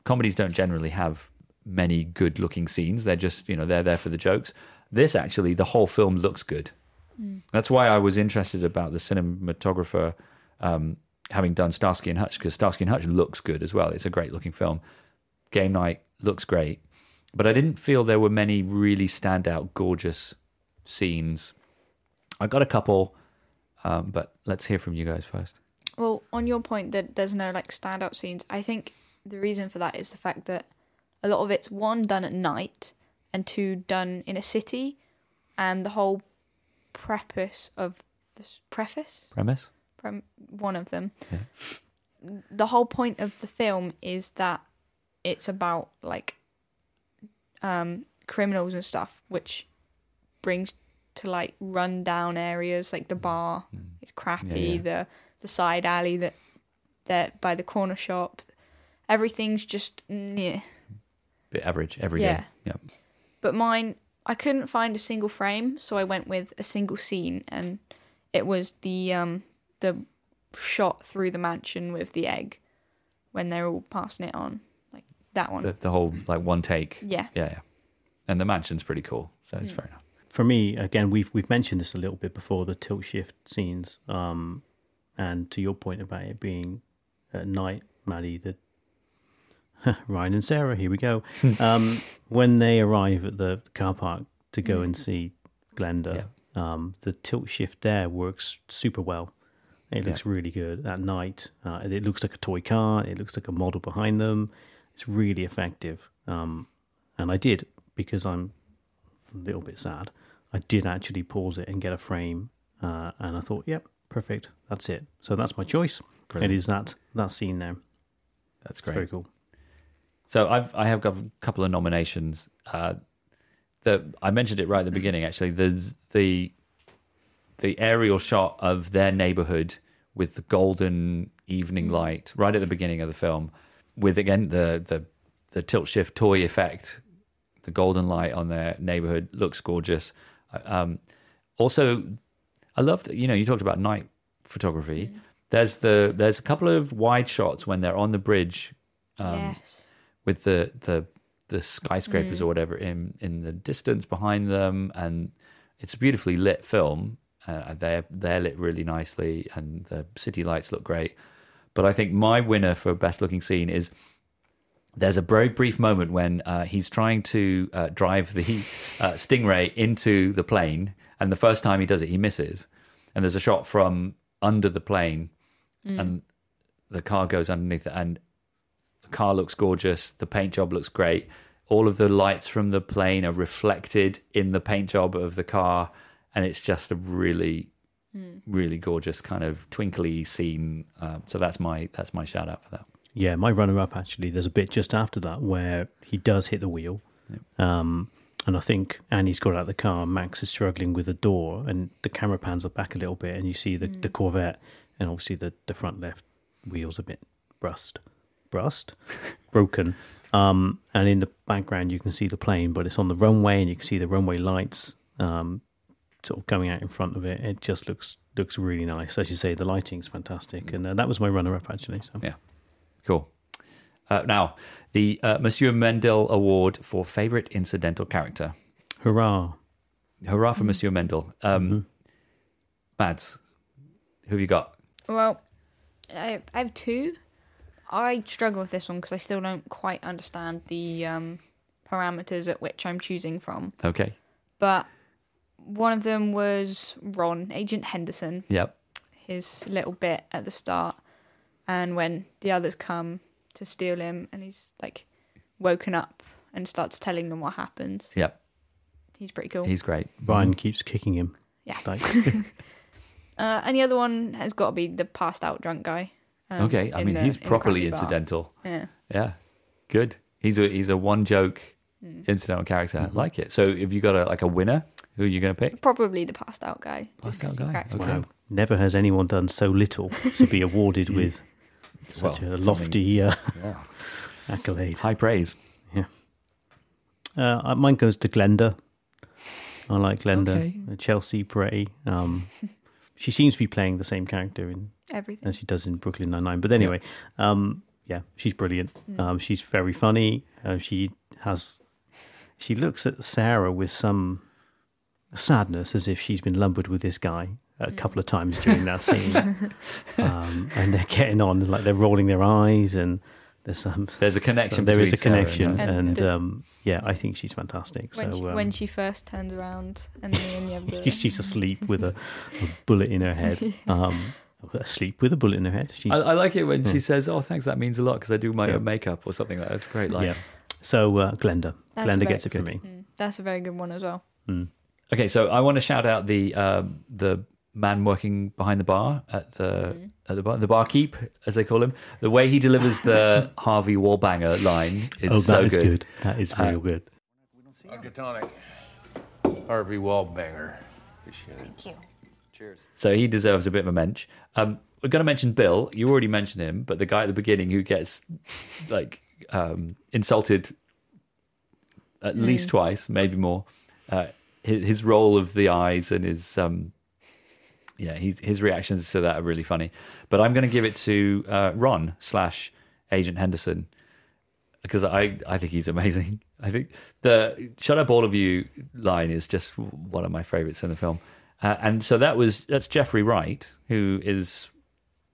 comedies don't generally have many good looking scenes. They're just you know they're there for the jokes. This actually, the whole film looks good. That's why I was interested about the cinematographer um, having done Starsky and Hutch because Starsky and Hutch looks good as well. It's a great looking film. Game Night looks great, but I didn't feel there were many really standout, gorgeous scenes. I got a couple, um, but let's hear from you guys first. Well, on your point that there's no like standout scenes, I think the reason for that is the fact that a lot of it's one done at night and two done in a city, and the whole preface of this preface Premise? from one of them. The whole point of the film is that it's about like um criminals and stuff, which brings to like run down areas like the bar. It's crappy. Mm. Yeah, yeah. The the side alley that that by the corner shop. Everything's just yeah. Bit average every day. Yeah. Yeah. But mine, I couldn't find a single frame, so I went with a single scene, and it was the um the shot through the mansion with the egg when they're all passing it on, like that one. The, the whole like one take. Yeah. Yeah. Yeah. And the mansion's pretty cool, so it's fair enough. For me, again, we've we've mentioned this a little bit before the tilt shift scenes, um, and to your point about it being at night, Maddie, the Ryan and Sarah, here we go. um, when they arrive at the car park to go and see Glenda, um, the tilt shift there works super well. It looks really good at night. Uh, it looks like a toy car. It looks like a model behind them. It's really effective. Um, and I did because I'm a little bit sad. I did actually pause it and get a frame, uh, and I thought, yep, perfect. That's it. So that's my choice. Brilliant. It is that that scene there. That's It's great. very cool. So I've I have got a couple of nominations. Uh, the I mentioned it right at the beginning. Actually, the the the aerial shot of their neighborhood with the golden evening light right at the beginning of the film, with again the the the tilt shift toy effect, the golden light on their neighborhood looks gorgeous. Um, also, I loved you know you talked about night photography. There's the there's a couple of wide shots when they're on the bridge. Um, yes. With the the the skyscrapers or whatever in in the distance behind them, and it's a beautifully lit film. Uh, they're they're lit really nicely, and the city lights look great. But I think my winner for best looking scene is there's a very brief moment when uh, he's trying to uh, drive the uh, Stingray into the plane, and the first time he does it, he misses. And there's a shot from under the plane, and the car goes underneath it, and the car looks gorgeous. The paint job looks great. All of the lights from the plane are reflected in the paint job of the car, and it's just a really, really gorgeous kind of twinkly scene. Um, so that's my that's my shout out for that. Yeah, my runner up actually, there's a bit just after that where he does hit the wheel. Um, and I think Annie's got out of the car, Max is struggling with the door, and the camera pans back a little bit, and you see the, the Corvette, and obviously the, the front left wheel's a bit brust. Brust? Broken. Um, and in the background, you can see the plane, but it's on the runway, and you can see the runway lights um, sort of coming out in front of it. It just looks looks really nice. As you say, the lighting's fantastic, and uh, that was my runner up actually. So Yeah. Cool. Uh, now, the uh, Monsieur Mendel Award for favorite incidental character. hurrah! Hurrah for Monsieur Mendel. Um, Mads, who have you got? Well, I, I have two. I struggle with this one because I still don't quite understand the um, parameters at which I'm choosing from. Okay. But one of them was Ron, Agent Henderson, Yep. his little bit at the start, and when the others come to steal him, and he's like woken up and starts telling them what happens. Yep. He's pretty cool. He's great. Ryan keeps kicking him. Yeah. Like, Uh, and the other one has got to be the passed out drunk guy. Um, okay. I mean, the- he's in the properly crappy bar. incidental. Yeah. Yeah. Good. He's a he's a one joke Mm. incidental character. I like it. So, if you got a like a winner, who are you going to pick? Probably the passed out guy. Passed out 'cause he guy, okay. wow, never has anyone done so little to be awarded with such Well, a lofty uh, Yeah. accolade. High praise. Uh, mine goes to Glenda. I like Glenda, Okay. uh, Chelsea Peretti. Um, she seems to be playing the same character in, Everything. as she does in Brooklyn Nine Nine. But anyway, um, yeah, she's brilliant. Mm. Um, she's very funny. Uh, she has, she looks at Sarah with some sadness, as if she's been lumbered with this guy a Mm. couple of times during that scene. um, and they're getting on, like they're rolling their eyes, and there's some. There's a connection so there is a between and connection. And and, the- um, yeah, I think she's fantastic. when, so she, um, when she first turns around and then you have the she's asleep with a, a bullet in her head. Um, asleep with a bullet in her head. She's, I, I like it when Hmm. she says, "Oh, thanks. That means a lot because I do my Yeah. own makeup or something like that." It's great. Like, yeah. So uh, Glenda, That's Glenda gets it for good. me. Mm, that's a very good one as well. Mm. Okay, so I want to shout out the um, the man working behind the bar at the Mm-hmm. at the bar, the barkeep, as they call him. The way he delivers the Harvey Wallbanger line is oh, so is good. good. That is real Uh, good. Vodka tonic. Harvey Wallbanger. Appreciate it. Thank you. Cheers. So he deserves a bit of a mensch. Um, we're going to mention Bill. You already mentioned him, but the guy at the beginning who gets like um, insulted at least twice, maybe more. Uh, his, his roll of the eyes and his um, yeah, his his reactions to that are really funny. But I'm going to give it to uh, Ron slash Agent Henderson because I I think he's amazing. I think the "Shut up, all of you" line is just one of my favorites in the film. Uh, and so that was that's Jeffrey Wright, who is,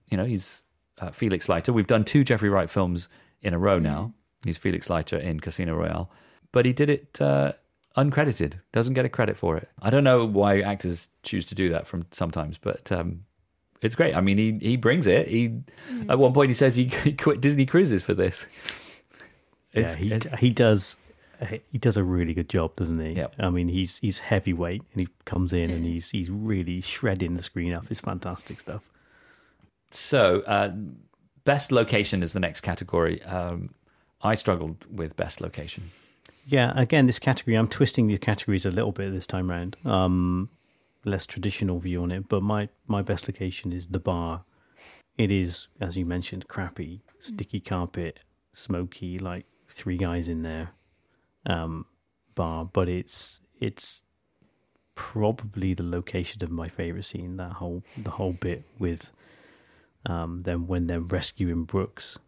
you know, he's uh, Felix Leiter. We've done two Jeffrey Wright films in a row now. He's Felix Leiter in Casino Royale, but he did it uh, uncredited. Doesn't get a credit for it. I don't know why actors choose to do that from sometimes, but um, it's great. I mean, he he brings it. He at one point he says he, he quit Disney Cruises for this. It's, yeah, he it's- he does he does a really good job, doesn't he? Yep. I mean, he's he's heavyweight and he comes in and he's he's really shredding the screen up. It's fantastic stuff. So, uh, best location is the next category. Um, I struggled with best location. Yeah, again, this category, I'm twisting the categories a little bit this time round. Um, less traditional view on it, but my, my best location is the bar. It is, as you mentioned, crappy, sticky carpet, smoky, like three guys in there, um, bar. But it's it's probably the location of my favorite scene. That whole the whole bit with um, them when they're rescuing Brooks,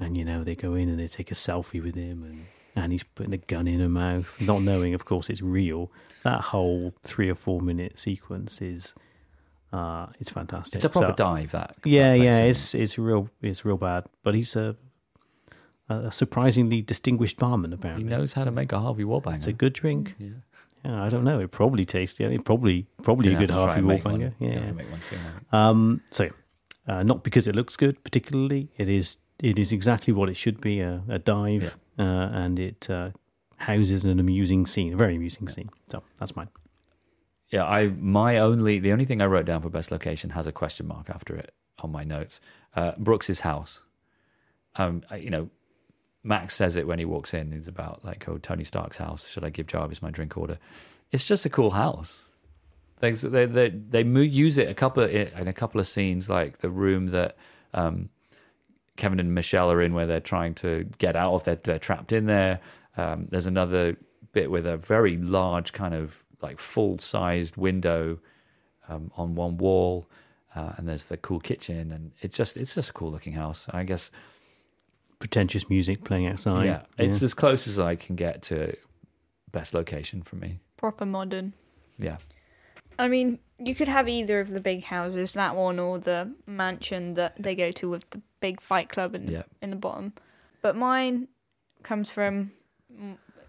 and you know they go in and they take a selfie with him and and he's putting a gun in her mouth, not knowing, of course, it's real. That whole three or four minute sequence is, uh, it's fantastic. It's a proper So- dive. That Yeah, that yeah, it's it's real, it's real bad. But he's a, a surprisingly distinguished barman. it? he knows how to make a Harvey Wallbanger. it's a good drink. yeah. Yeah, I don't know. It probably tastes. Yeah, it probably probably a good Harvey and make Wallbanger. one. Yeah. make one soon, I think. Um. So, uh, not because it looks good, particularly. It is. It is exactly what it should be. A, a dive, uh, and it uh, houses an amusing scene, a very amusing scene. So that's mine. Yeah, I my only the only thing I wrote down for best location has a question mark after it on my notes. Uh, Brooks's house. Um, I, you know, Max says it when he walks in. It's about like, oh, Tony Stark's house. Should I give Jarvis my drink order? It's just a cool house. They they they, they use it a couple of, in a couple of scenes, like the room that um, Kevin and Michelle are in where they're trying to get out of they're, they're trapped in there. Um, there's another bit with a very large kind of like full sized window um, on one wall, uh, and there's the cool kitchen, and it's just it's just a cool looking house. I guess Pretentious music playing outside. yeah, it's as close as I can get to best location for me. Proper modern. Yeah, I mean, you could have either of the big houses, that one or the mansion that they go to with the big fight club in, Yeah. in the bottom. But mine comes from,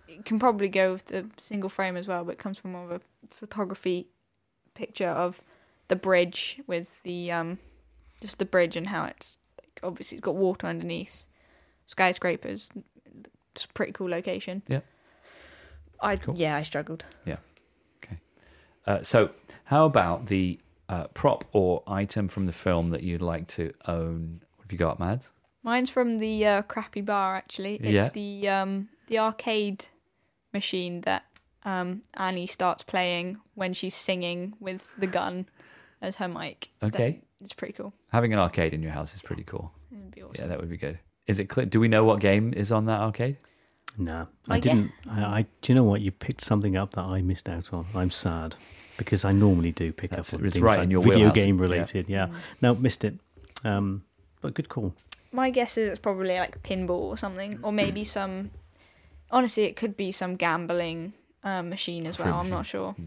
it can probably go with the single frame as well, but it comes from more of a photography picture of the bridge with the, um, just the bridge and how it's, like, obviously it's got water underneath, skyscrapers. It's a pretty cool location. Yeah. I, Cool. yeah, I struggled. Uh, so, how about the uh, prop or item from the film that you'd like to own? What have you got, Mads? Mine's from the uh, crappy bar. Actually, it's Yeah. the um, the arcade machine that um, Annie starts playing when she's singing with the gun as her mic. That- Okay. it's pretty cool. Having an arcade in your house is pretty cool. It'd be awesome. Yeah, that would be good. Is it clear? Do we know what game is on that arcade? Nah, I I didn't. I, I. Do you know what? You've picked something up that I missed out on. I'm sad because I normally do pick That's- up on things right like in your video wheelhouse. game Yeah. related. Yeah. No, missed it. Um, but good call. My guess is it's probably like pinball or something, or maybe some. Honestly, it could be some gambling uh, machine as Fruit well. I'm not sure. Hmm.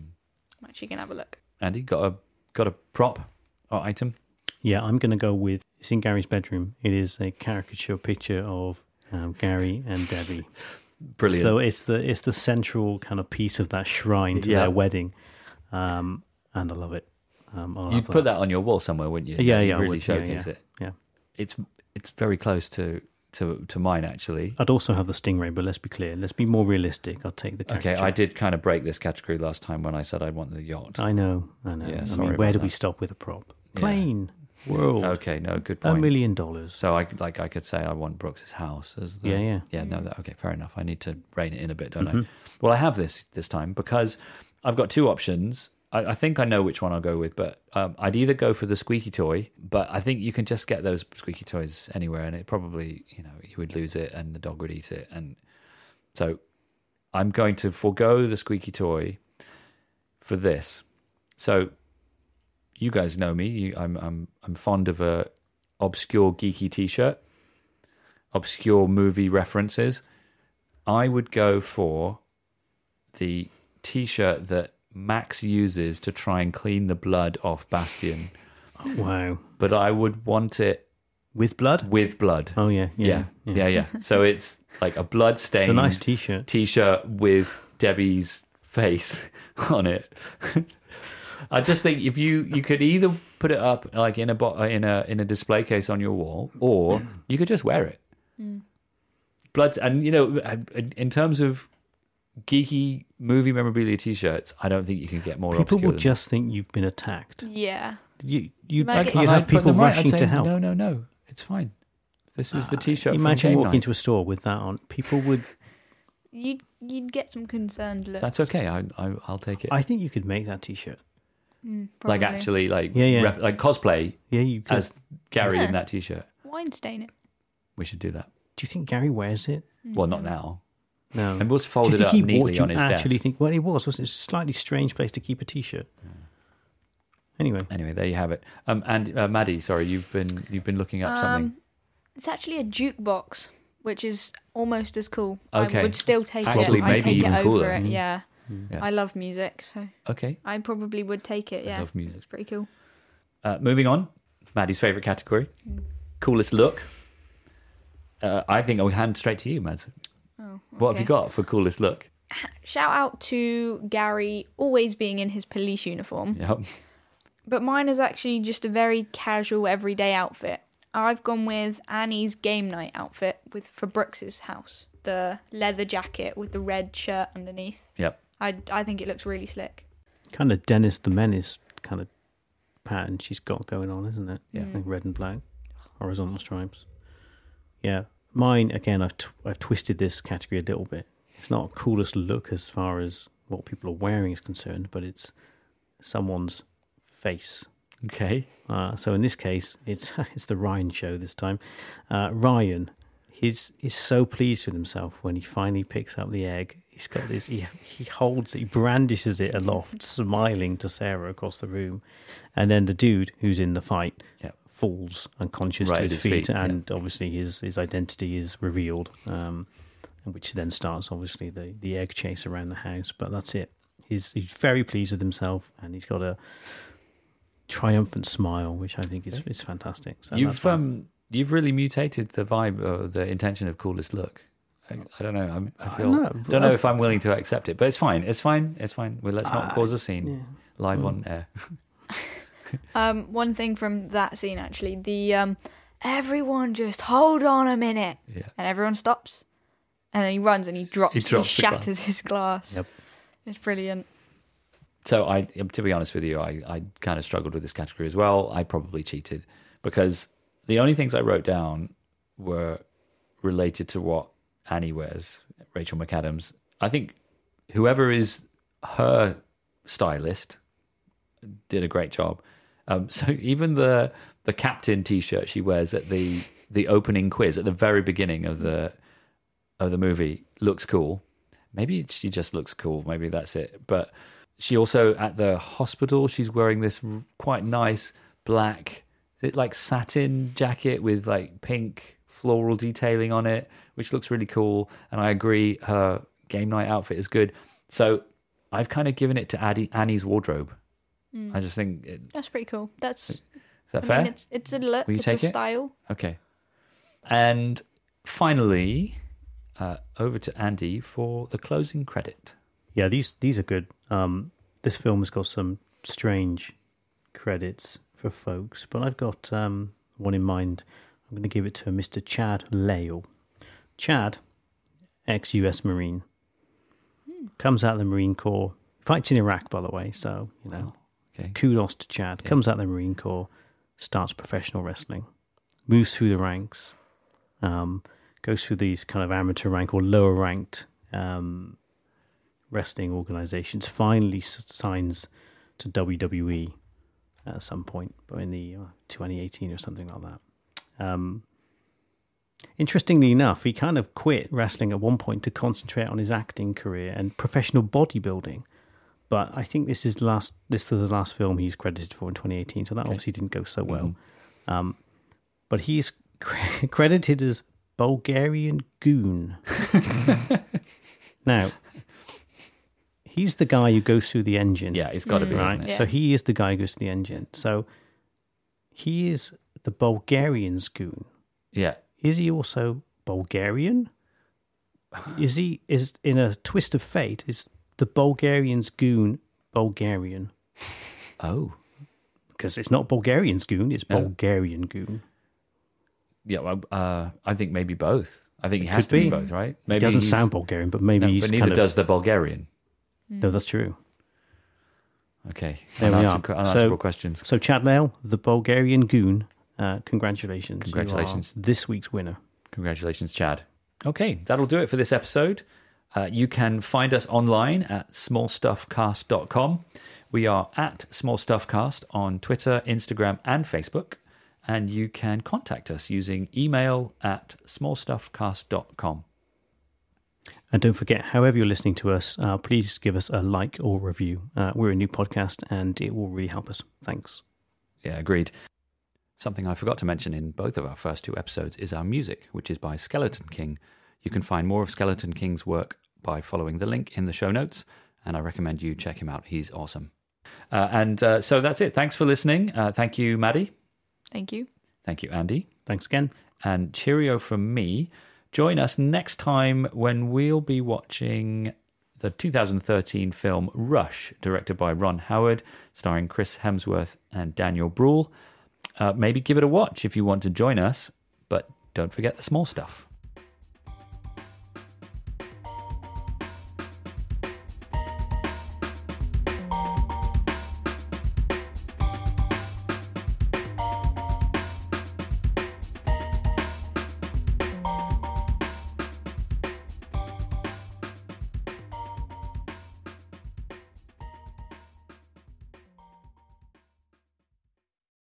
I'm actually gonna have a look. Andy, got a got a prop or item? Yeah, I'm going to go with. It's in Gary's bedroom. It is a caricature picture of um, Gary and Debbie. Brilliant. So it's the it's the central kind of piece of that shrine to Yeah. their wedding, um, and I love it. Um, You'd put that on your wall somewhere, wouldn't you? Yeah, You'd yeah, Really would. Yeah, showcase yeah. it. Yeah. It's it's very close to to to mine actually. I'd also have the stingray, but let's be clear. Let's be more realistic. I'll take the Okay. I did kind of break this category last time when I said I'd want the yacht. I know. I know. Yeah, I mean, where do we stop with a prop? Plane, world, Okay, no, good point. a million dollars. So I could- like I could say I want Brooks's house as the Yeah, yeah. yeah no that, okay fair enough I need to rein it in a bit don't I Mhm. well I have this this time because I've got two options I, I think I know which one I'll go with but um, I'd either go for the squeaky toy but I think you can just get those squeaky toys anywhere and it probably you know you would lose it and the dog would eat it and so I'm going to forego the squeaky toy for this so you guys know me. You, I'm I'm I'm fond of a obscure geeky T-shirt, obscure movie references. I would go for the T-shirt that Max uses to try and clean the blood off Bastian, oh, Wow. but I would want it With blood? with blood. Oh yeah, Yeah, yeah, yeah, yeah. So it's like a blood It's stained a nice T-shirt. T-shirt with Debbie's face on it. I just think if you you could either put it up like in a bo- in a in a display case on your wall, or you could just wear it. Hmm. Blood and you know, uh, in terms of geeky movie memorabilia T-shirts, I don't think you can get more. People obscure will than just think you've been attacked. Yeah. You you might get- you'd have people them right, rushing say, to help. No, no, no, it's fine. This is the uh, T-shirt. from Imagine Game walking Night. into a store with that on. People would. You'd you'd get some concerned looks. That's okay. I, I I'll take it. I think you could make that T-shirt. Mm, like actually, like Yeah, yeah. rep- like cosplay Yeah, you could. as Gary Yeah. in that T-shirt. wine stain it. We should do that. Do you think Gary wears it? Well, not now. No. And we'll do you think up he neatly would? On you his actually desk. think? Well, it was. Wasn't it? It's a slightly strange place to keep a T-shirt. Anyway, Anyway, there you have it. Um, and uh, Maddie, sorry, you've been you've been looking up something. Um, it's actually a jukebox, which is almost as cool. Okay. I would still take Actually, it. maybe I'd take even it over cooler. it. Mm. Yeah. Yeah. I love music, so Okay. I probably would take it. I Yeah. love music. It's pretty cool. Uh, moving on, Maddie's favorite category, Mm. coolest look. Uh, I think I'll hand straight to you, Mads. Oh, What have you got for coolest look? Shout out to Gary always being in his police uniform. Yep. But mine is actually just a very casual, everyday outfit. I've gone with Annie's game night outfit with for Brooks's house. The leather jacket with the red shirt underneath. Yep. I, I think it looks really slick. kind of Dennis the Menace kind of pattern she's got going on, isn't it? Yeah. Like red and black, horizontal stripes. Yeah, mine again. I've tw- I've twisted this category a little bit. It's not coolest look as far as what people are wearing is concerned, but it's someone's face. Okay. Uh, so in this case, it's it's the Ryan show this time. Uh, Ryan, he's is so pleased with himself when he finally picks up the egg. He's got this. He he holds it, he brandishes it aloft, smiling to Sarah across the room, and then the dude who's in the fight Yep. falls unconscious Right to his, his feet, feet, and obviously his his identity is revealed, um, which then starts obviously the the egg chase around the house. But that's it. He's he's very pleased with himself, and he's got a triumphant smile, which I think is is fantastic. So you've um you've really mutated the vibe or the intention of coolest look. I, I don't know. I'm, I feel know. don't know if I'm willing to accept it, but it's fine. It's fine. It's fine. Well, let's not cause a scene live on air. Um, one thing from that scene actually, the um, everyone just hold on a minute, Yeah. and everyone stops, and then he runs and he drops, he, drops the glass. shatters his glass. Yep. It's brilliant. So I, to be honest with you, I, I kind of struggled with this category as well. I probably cheated because the only things I wrote down were related to what Annie wears, Rachel McAdams. I think whoever is her stylist did a great job. Um, so even the the captain T-shirt she wears at the the opening quiz at the very beginning of the of the movie looks cool. Maybe she just looks cool. Maybe that's it. But she also at the hospital she's wearing this quite nice black like satin jacket with like pink floral detailing on it which looks really cool and i agree her game night outfit is good so i've kind of given it to Addie, annie's wardrobe i just think it, That's pretty cool. That's is that I fair mean, it's it's a look, Will you it's a take it? style. okay and finally uh, over to andy for the closing credit Yeah, these these are good. Um, this film has got some strange credits for folks, but I've got um, one in mind. I'm going to give it to Mr. Chad Lail. Chad, ex-US Marine, comes out of the Marine Corps. Fights in Iraq, by the way. So you know, okay kudos to Chad. Comes out of the Marine Corps, starts professional wrestling, moves through the ranks, um, goes through these kind of amateur rank or lower ranked um, wrestling organizations. Finally, signs to WWE at some point, but in the uh, 2018 or something like that. Um, interestingly enough, he kind of quit wrestling at one point to concentrate on his acting career and professional bodybuilding. But I think this is the last. This was the last film he's credited for in 2018, so that obviously didn't go so well. Um, but he's cre- credited as Bulgarian goon. now, he's the guy who goes through the engine. yeah he's got to be right. isn't it? Yeah. So he is the guy who goes through the engine. So he is the Bulgarian goon. yeah Is he also Bulgarian? Is he is in a twist of fate? Is the Bulgarian's goon Bulgarian? oh Because it's not Bulgarian's goon; it's No. Bulgarian goon. Yeah, well, uh, I think maybe both. I think he It has could to be, be. both, right? He Maybe doesn't he's- sound Bulgarian, but maybe no, he's but neither kind of, does the Bulgarian. No, that's true. Okay, There we are. unanswerable So- questions. So Chad Lail, the Bulgarian goon. Uh, congratulations! You are Congratulations. this week's winner. Congratulations, Chad. Okay, that'll do it for this episode. Uh, you can find us online at smallstuffcast.com. We are at smallstuffcast on Twitter, Instagram, and Facebook. And you can contact us using email at smallstuffcast.com. And don't forget, however you're listening to us, uh, please give us a like or review. Uh, we're a new podcast, and it will really help us. Thanks. Yeah, agreed. Something I forgot to mention in both of our first two episodes is our music, which is by Skeleton King. You can find more of Skeleton King's work by following the link in the show notes, and I recommend you check him out. He's awesome. Uh, and uh, so that's it. Thanks for listening. Uh, thank you, Maddie. Thank you. Thank you, Andy. Thanks again. And cheerio from me. Join us next time when we'll be watching the 2013 film Rush, directed by Ron Howard, starring Chris Hemsworth and Daniel Bruhl. Uh, maybe give it a watch if you want to join us, but don't forget the small stuff.